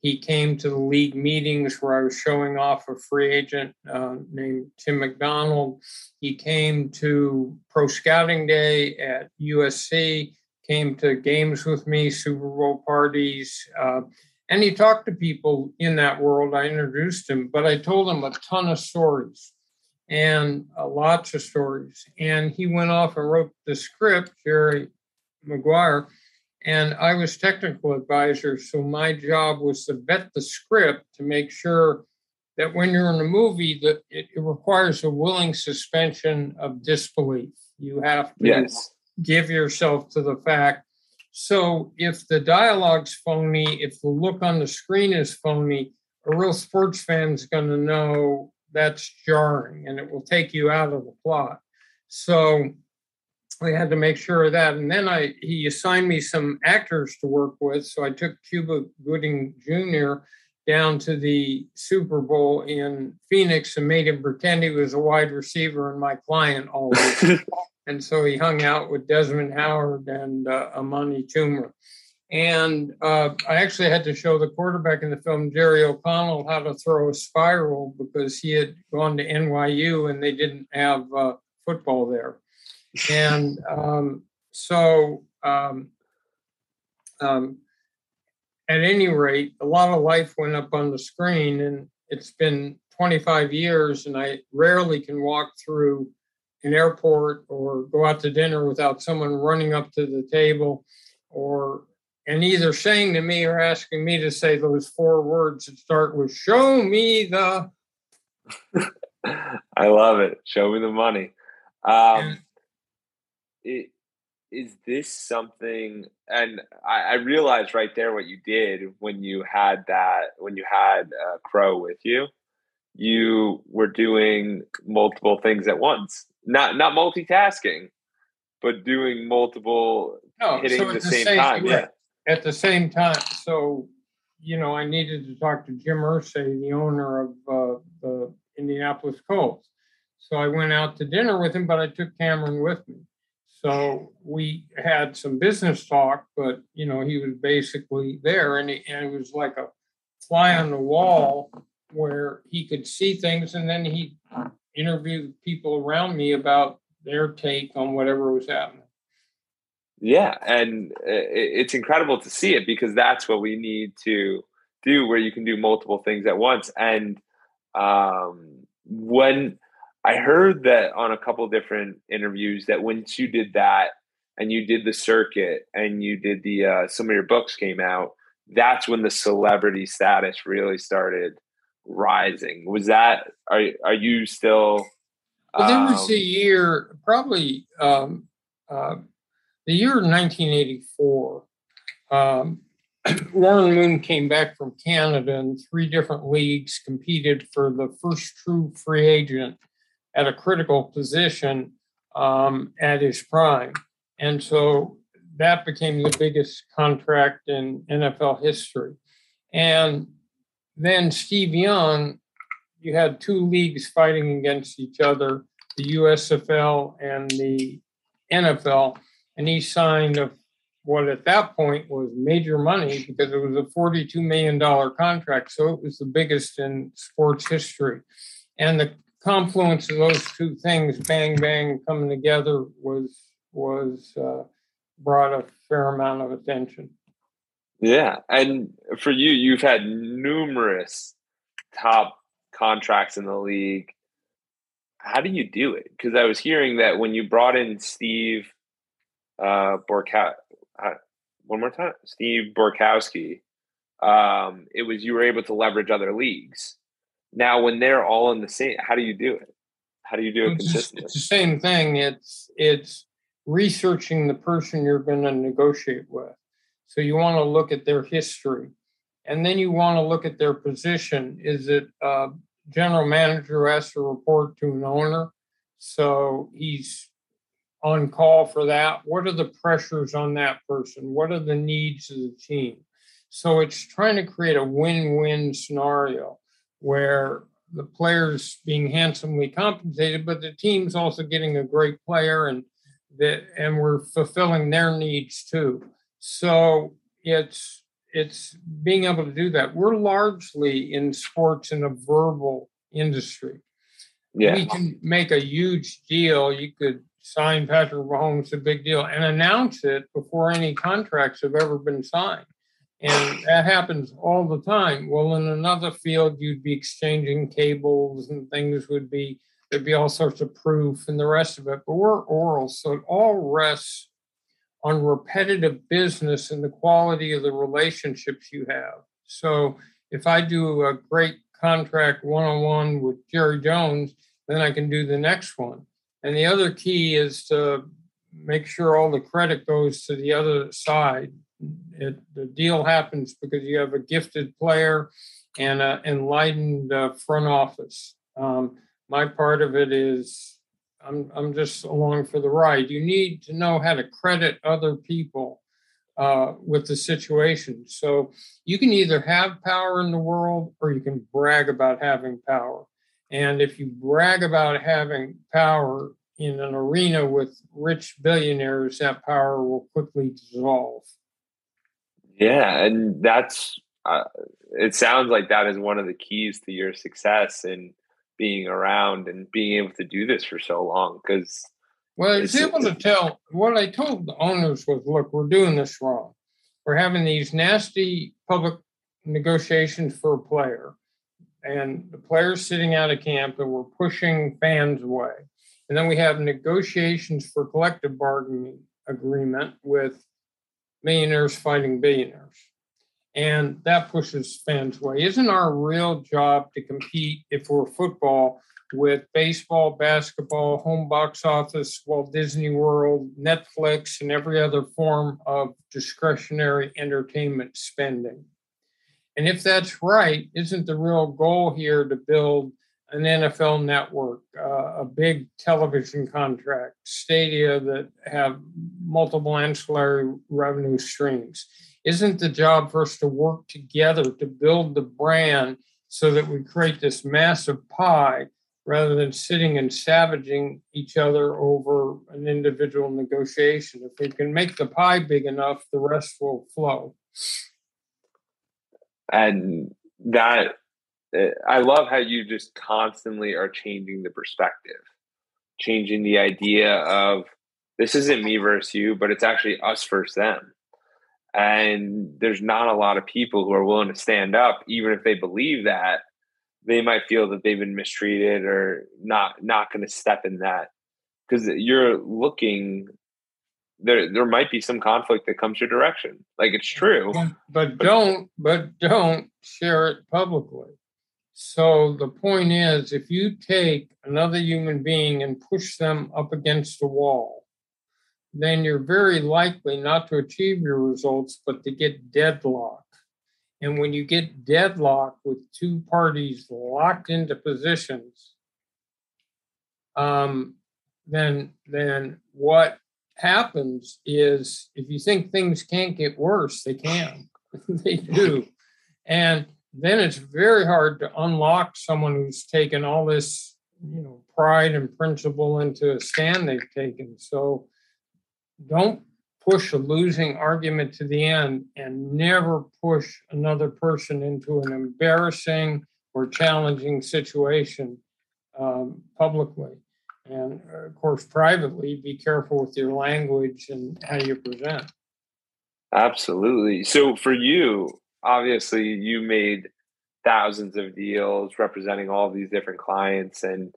He came to the league meetings where I was showing off a free agent uh, named Tim McDonald. He came to Pro Scouting Day at USC, came to games with me, Super Bowl parties, uh, and he talked to people in that world. I introduced him, but I told him a ton of stories and uh, lots of stories. And he went off and wrote the script, Jerry Maguire and I was technical advisor, so my job was to vet the script to make sure that when you're in a movie, that it, it requires a willing suspension of disbelief. You have to yes. give yourself to the fact. So if the dialogue's phony, if the look on the screen is phony, a real sports fan's going to know that's jarring and it will take you out of the plot. So we had to make sure of that. And then I he assigned me some actors to work with. So I took Cuba Gooding Jr. down to the Super Bowl in Phoenix and made him pretend he was a wide receiver and my client all week. and so he hung out with Desmond Howard and uh, Amani Toomer. And uh, I actually had to show the quarterback in the film, Jerry O'Connell, how to throw a spiral because he had gone to NYU and they didn't have uh, football there. And um, so, um, um, at any rate, a lot of life went up on the screen, and it's been 25 years, and I rarely can walk through an airport or go out to dinner without someone running up to the table or and either saying to me or asking me to say those four words that start with show me the i love it. Show me the money. Um, it, is this something and I, I, realized right there what you did when you had that when you had uh, Crowe with you. You were doing multiple things at once. Not not multitasking but doing multiple no, hitting so the, the, same, same time yeah at the same time so you know i needed to talk to jim irsay the owner of uh, the indianapolis colts so i went out to dinner with him but i took cameron with me so we had some business talk, but you know, he was basically there and, he, and it was like a fly on the wall where he could see things and then he interviewed people around me about their take on whatever was happening. Yeah, and it's incredible to see it because that's what we need to do where you can do multiple things at once and um, when I heard that on a couple different interviews that once you did that and you did the circuit and you did the uh, some of your books came out, that's when the celebrity status really started rising. Was that are are you still? Well, there was a um, year, probably um, uh, the year 1984. Um, Warren Moon came back from Canada, and three different leagues competed for the first true free agent at a critical position um, at his prime. And so that became the biggest contract in NFL history. And then Steve Young, you had two leagues fighting against each other, the USFL and the NFL. And he signed a, what at that point was major money because it was a $42 million contract. So it was the biggest in sports history. And the confluence of those two things, bang bang, coming together, was was uh, brought a fair amount of attention. Yeah, and for you, you've had numerous top contracts in the league. How do you do it? Because I was hearing that when you brought in Steve uh, Borkow, uh, one more time, Steve Bartkowski, um, it was you were able to leverage other leagues. Now, when they're all in the same, how do you do it? How do you do it it's consistently? It's the same thing. It's it's researching the person you're going to negotiate with. So you want to look at their history, and then you want to look at their position. Is it a general manager who has to report to an owner? So he's on call for that. What are the pressures on that person? What are the needs of the team? So it's trying to create a win-win scenario where the players being handsomely compensated, but the team's also getting a great player and that and we're fulfilling their needs too. So it's it's being able to do that. We're largely in sports in a verbal industry. Yeah. We can make a huge deal. You could sign Patrick Mahomes, a big deal, and announce it before any contracts have ever been signed. And that happens all the time. Well, in another field, you'd be exchanging cables and things would be, there'd be all sorts of proof and the rest of it. But we're oral, so it all rests on repetitive business and the quality of the relationships you have. So if I do a great contract one on one with Jerry Jones, then I can do the next one. And the other key is to make sure all the credit goes to the other side. It, the deal happens because you have a gifted player and an enlightened uh, front office. Um, my part of it is I'm, I'm just along for the ride. You need to know how to credit other people uh, with the situation. So you can either have power in the world or you can brag about having power. And if you brag about having power in an arena with rich billionaires, that power will quickly dissolve. Yeah, and that's uh, it sounds like that is one of the keys to your success in being around and being able to do this for so long because well it's, was able to tell what I told the owners was look we're doing this wrong we're having these nasty public negotiations for a player and the players sitting out of camp and we're pushing fans away and then we have negotiations for collective bargaining agreement with millionaires fighting billionaires and that pushes fans away. Isn't our real job to compete if we're football with baseball, basketball, home box office, Walt Disney World, Netflix, and every other form of discretionary entertainment spending? And if that's right, isn't the real goal here to build an NFL network, uh, a big television contract, stadia that have multiple ancillary revenue streams? isn't the job for us to work together to build the brand so that we create this massive pie rather than sitting and savaging each other over an individual negotiation. If we can make the pie big enough, the rest will flow. And that, uh, I love how you just constantly are changing the perspective, changing the idea of this isn't me versus you, but it's actually us versus them. And there's not a lot of people who are willing to stand up even if they believe that they might feel that they've been mistreated or not not going to step in that. Because you're looking there there might be some conflict that comes your direction. Like it's true. But, but don't but don't share it publicly. So the point is if you take another human being and push them up against a wall then you're very likely not to achieve your results, but to get deadlocked. And when you get deadlocked with two parties locked into positions, um, then then what happens is if you think things can't get worse, they can. they do. And then it's very hard to unlock someone who's taken all this, you know, pride and principle into a stand they've taken. So don't push a losing argument to the end and never push another person into an embarrassing or challenging situation um, publicly. And of course, privately, be careful with your language and how you present. Absolutely. So, for you, obviously, you made thousands of deals representing all these different clients and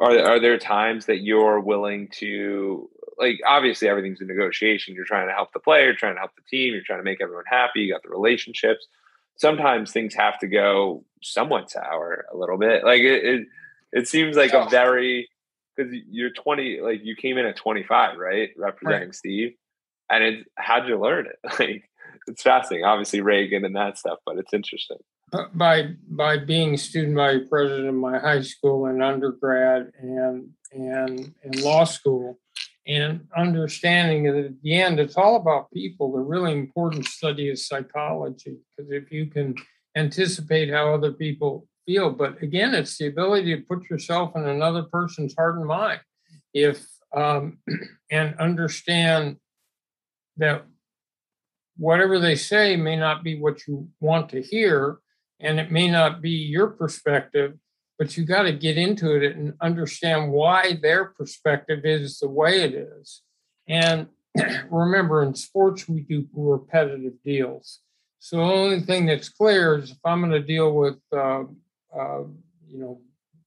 are are there times that you're willing to like obviously everything's a negotiation you're trying to help the player trying to help the team you're trying to make everyone happy you got the relationships sometimes things have to go somewhat sour a little bit like it it, it seems like a oh. very because you're 20 like you came in at 25 right? Representing right. steve. And it how'd you learn it? Like it's fascinating. Obviously reagan and that stuff but it's interesting. By by being student body president of my high school and undergrad and and and law school and understanding that at the end it's all about people the really important study is psychology. Because if you can anticipate how other people feel but again it's the ability to put yourself in another person's heart and mind. If um, and understand that whatever they say may not be what you want to hear and it may not be your perspective but you got to get into it and understand why their perspective is the way it is. And remember in sports we do repetitive deals. So the only thing that's clear is if i'm going to deal with uh, uh, you know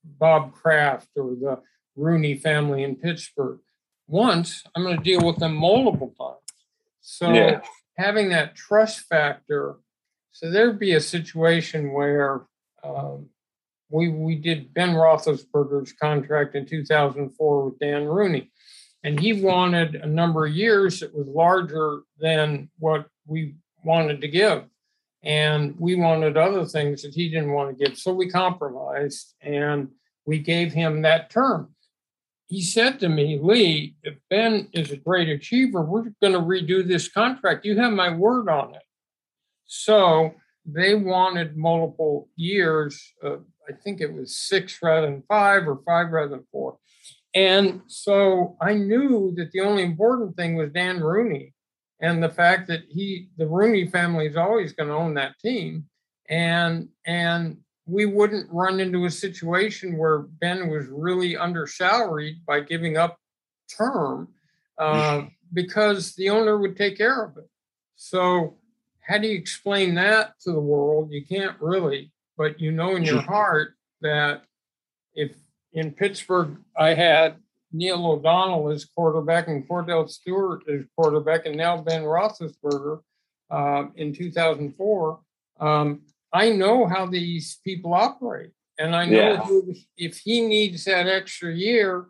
bob kraft or the rooney family in pittsburgh once i'm going to deal with them multiple times so yeah. having that trust factor so there'd be a situation where um, we we did Ben Roethlisberger's contract in 2004 with Dan Rooney, and he wanted a number of years that was larger than what we wanted to give. And we wanted other things that he didn't want to give. So we compromised and we gave him that term. He said to me, Leigh, if Ben is a great achiever, we're going to redo this contract. You have my word on it. So they wanted multiple years. Uh, I think it was six rather than five or five rather than four. And so I knew that the only important thing was Dan Rooney and the fact that he, the Rooney family is always going to own that team. And, and we wouldn't run into a situation where Ben was really undersalaried by giving up term uh, because the owner would take care of it. So how do you explain that to the world? You can't really, but you know in your heart that if in Pittsburgh I had Neil O'Donnell is quarterback and Kordell Stewart is quarterback, and now Ben Roethlisberger uh, in 2004. Um, I know how these people operate, and I know yeah. if he needs that extra year,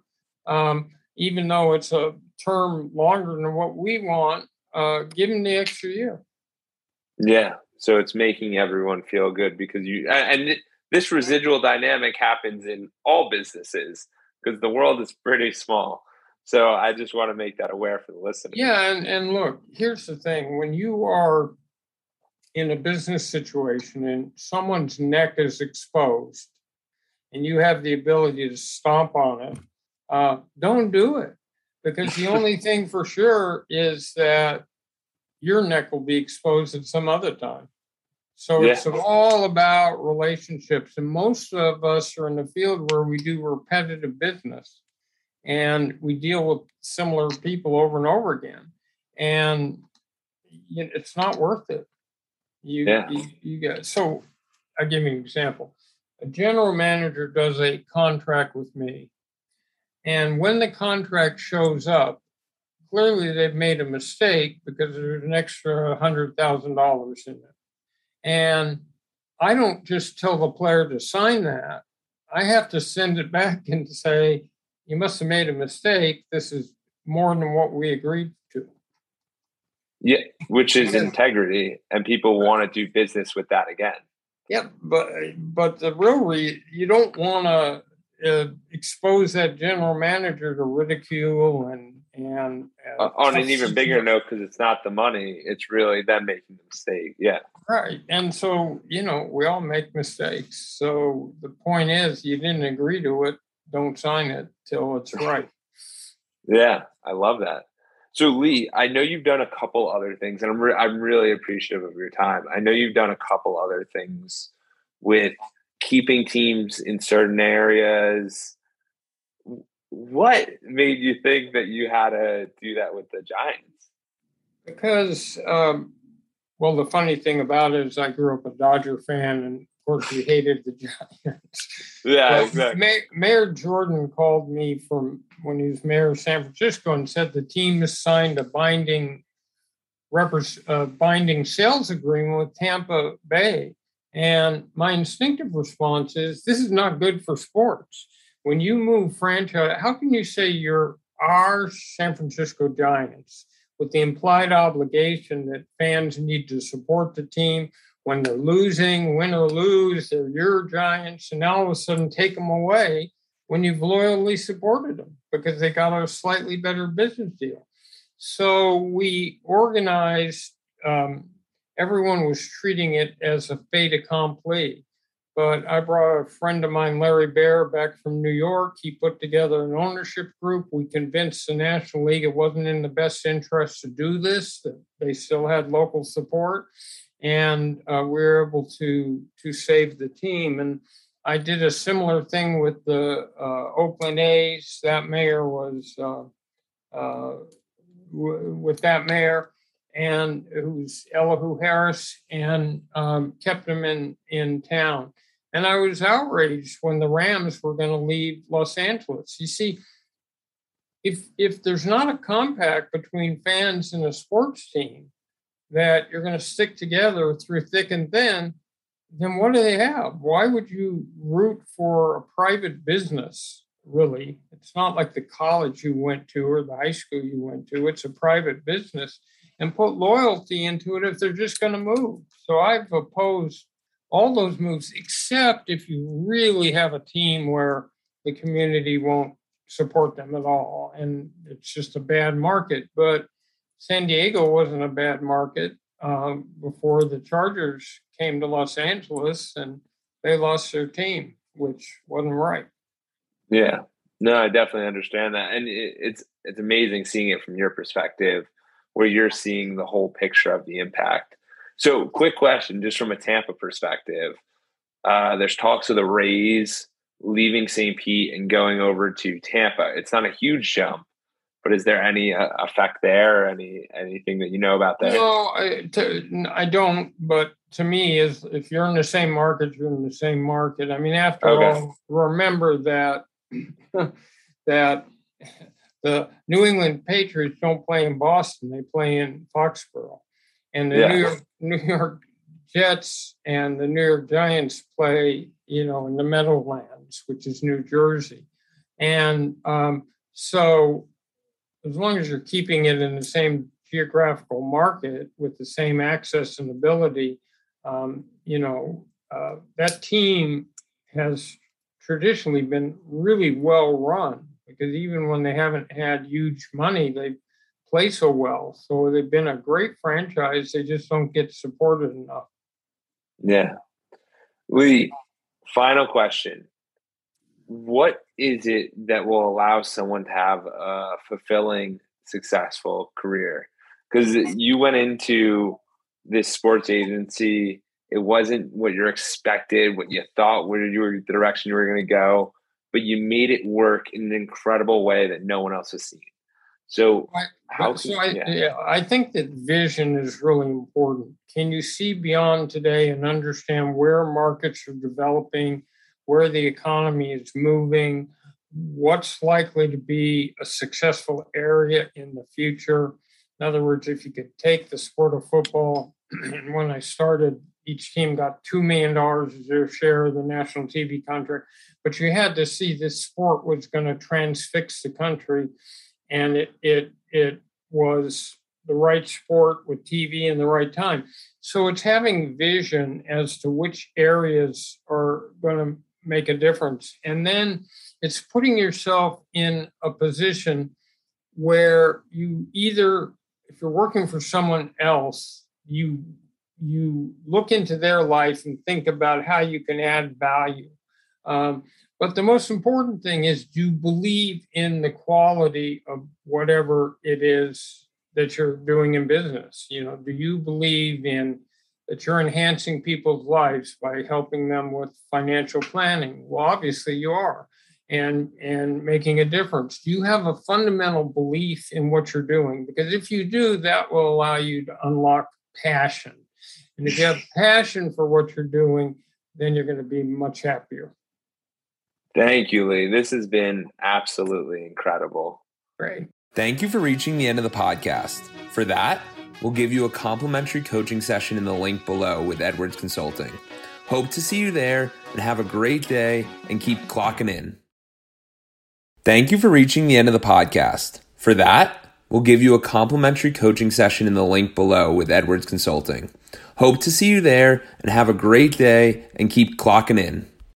um, even though it's a term longer than what we want, uh, give him the extra year. Yeah. So it's making everyone feel good because you and this residual dynamic happens in all businesses because the world is pretty small. So I just want to make that aware for the listener. Yeah, and, and look, here's the thing: when you are in a business situation and someone's neck is exposed, and you have the ability to stomp on it, uh, don't do it because the only thing for sure is that your neck will be exposed at some other time. So yeah. it's all about relationships. And most of us are in the field where we do repetitive business and we deal with similar people over and over again. And it's not worth it. You, yeah. you, you get so I'll give you an example. A general manager does a contract with me. And when the contract shows up, clearly they've made a mistake because there's an extra $100,000 in it. And I don't just tell the player to sign that. I have to send it back and say, you must have made a mistake. This is more than what we agreed to. Yeah, which is integrity, and people want to do business with that again. Yeah, but but the real re- you don't want to uh, expose that general manager to ridicule and and uh, on an even bigger note because it's not the money it's really them making the mistake yeah right and so you know we all make mistakes so the point is you didn't agree to it don't sign it till it's right. Yeah i love that. So Leigh i know you've done a couple other things and i'm, re- I'm really appreciative of your time. I know you've done a couple other things with keeping teams in certain areas. What made you think that you had to do that with the Giants? Because, um, well, the funny thing about it is I grew up a Dodger fan, and of course we hated the Giants. Yeah, exactly. May- mayor Jordan called me from when he was mayor of San Francisco and said the team has signed a binding uh, binding sales agreement with Tampa Bay. And my instinctive response is this is not good for sports when you move franchise, how can you say you're our San Francisco Giants with the implied obligation that fans need to support the team when they're losing, win or lose, they're your Giants, and now all of a sudden take them away when you've loyally supported them because they got a slightly better business deal. So we organized, um, everyone was treating it as a fait accompli but I brought a friend of mine, Larry Baer, back from New York. He put together an ownership group. We convinced the National League it wasn't in the best interest to do this, that they still had local support. And uh, we were able to, to save the team. And I did a similar thing with the uh, Oakland A's. That mayor was uh, uh w- with that mayor and who's Elihu Harris and um, kept him in, in town. And I was outraged when the Rams were going to leave Los Angeles. You see, if if there's not a compact between fans and a sports team that you're going to stick together through thick and thin, then what do they have? Why would you root for a private business really. It's not like the college you went to or the high school you went to. It's a private business and put loyalty into it if they're just going to move. So I've opposed all those moves, except if you really have a team where the community won't support them at all and it's just a bad market. But San Diego wasn't a bad market um, before the Chargers came to Los Angeles and they lost their team, which wasn't right. Yeah, no, I definitely understand that, and it, it's it's amazing seeing it from your perspective, where you're seeing the whole picture of the impact. So, quick question, just from a Tampa perspective, uh, there's talks of the Rays leaving St. Pete and going over to Tampa. It's not a huge jump, but is there any uh, effect there? Any anything that you know about that? No, I, to, I don't. But to me, is if you're in the same market, you're in the same market. I mean, after okay. all, remember that that the New England Patriots don't play in Boston; they play in Foxborough, and the yeah. New York New York Jets and the New York Giants play, you know, in the Meadowlands, which is New Jersey, and um, so as long as you're keeping it in the same geographical market with the same access and ability, um, you know, uh, that team has traditionally been really well run because even when they haven't had huge money, they play so well. So they've been a great franchise. They just don't get supported enough. Yeah. Leigh, final question. What is it that will allow someone to have a fulfilling, successful career? Because you went into this sports agency it wasn't what you're expected, what you thought, where you were the direction you were going to go, but you made it work in an incredible way that no one else has seen. So, I, how so I, yeah. yeah, I think that vision is really important. Can you see beyond today and understand where markets are developing, where the economy is moving, what's likely to be a successful area in the future? In other words, if you could take the sport of football, and when I started each team got $2 million as their share of the national TV contract. But you had to see this sport was going to transfix the country. And it, it, it was the right sport with TV in the right time. So it's having vision as to which areas are going to make a difference. And then it's putting yourself in a position where you either, if you're working for someone else, you you look into their life and think about how you can add value. Um, but the most important thing is do you believe in the quality of whatever it is that you're doing in business? You know, do you believe in that you're enhancing people's lives by helping them with financial planning? Well, obviously you are. And, and making a difference. Do you have a fundamental belief in what you're doing? Because if you do, that will allow you to unlock passion and if you have passion for what you're doing, then you're going to be much happier. Thank you, Leigh. This has been absolutely incredible. Great. Thank you for reaching the end of the podcast. For that, we'll give you a complimentary coaching session in the link below with Edwards Consulting. Hope to see you there and have a great day and keep clocking in. Thank you for reaching the end of the podcast. For that, we'll give you a complimentary coaching session in the link below with Edwards Consulting. Hope to see you there and have a great day and keep clocking in.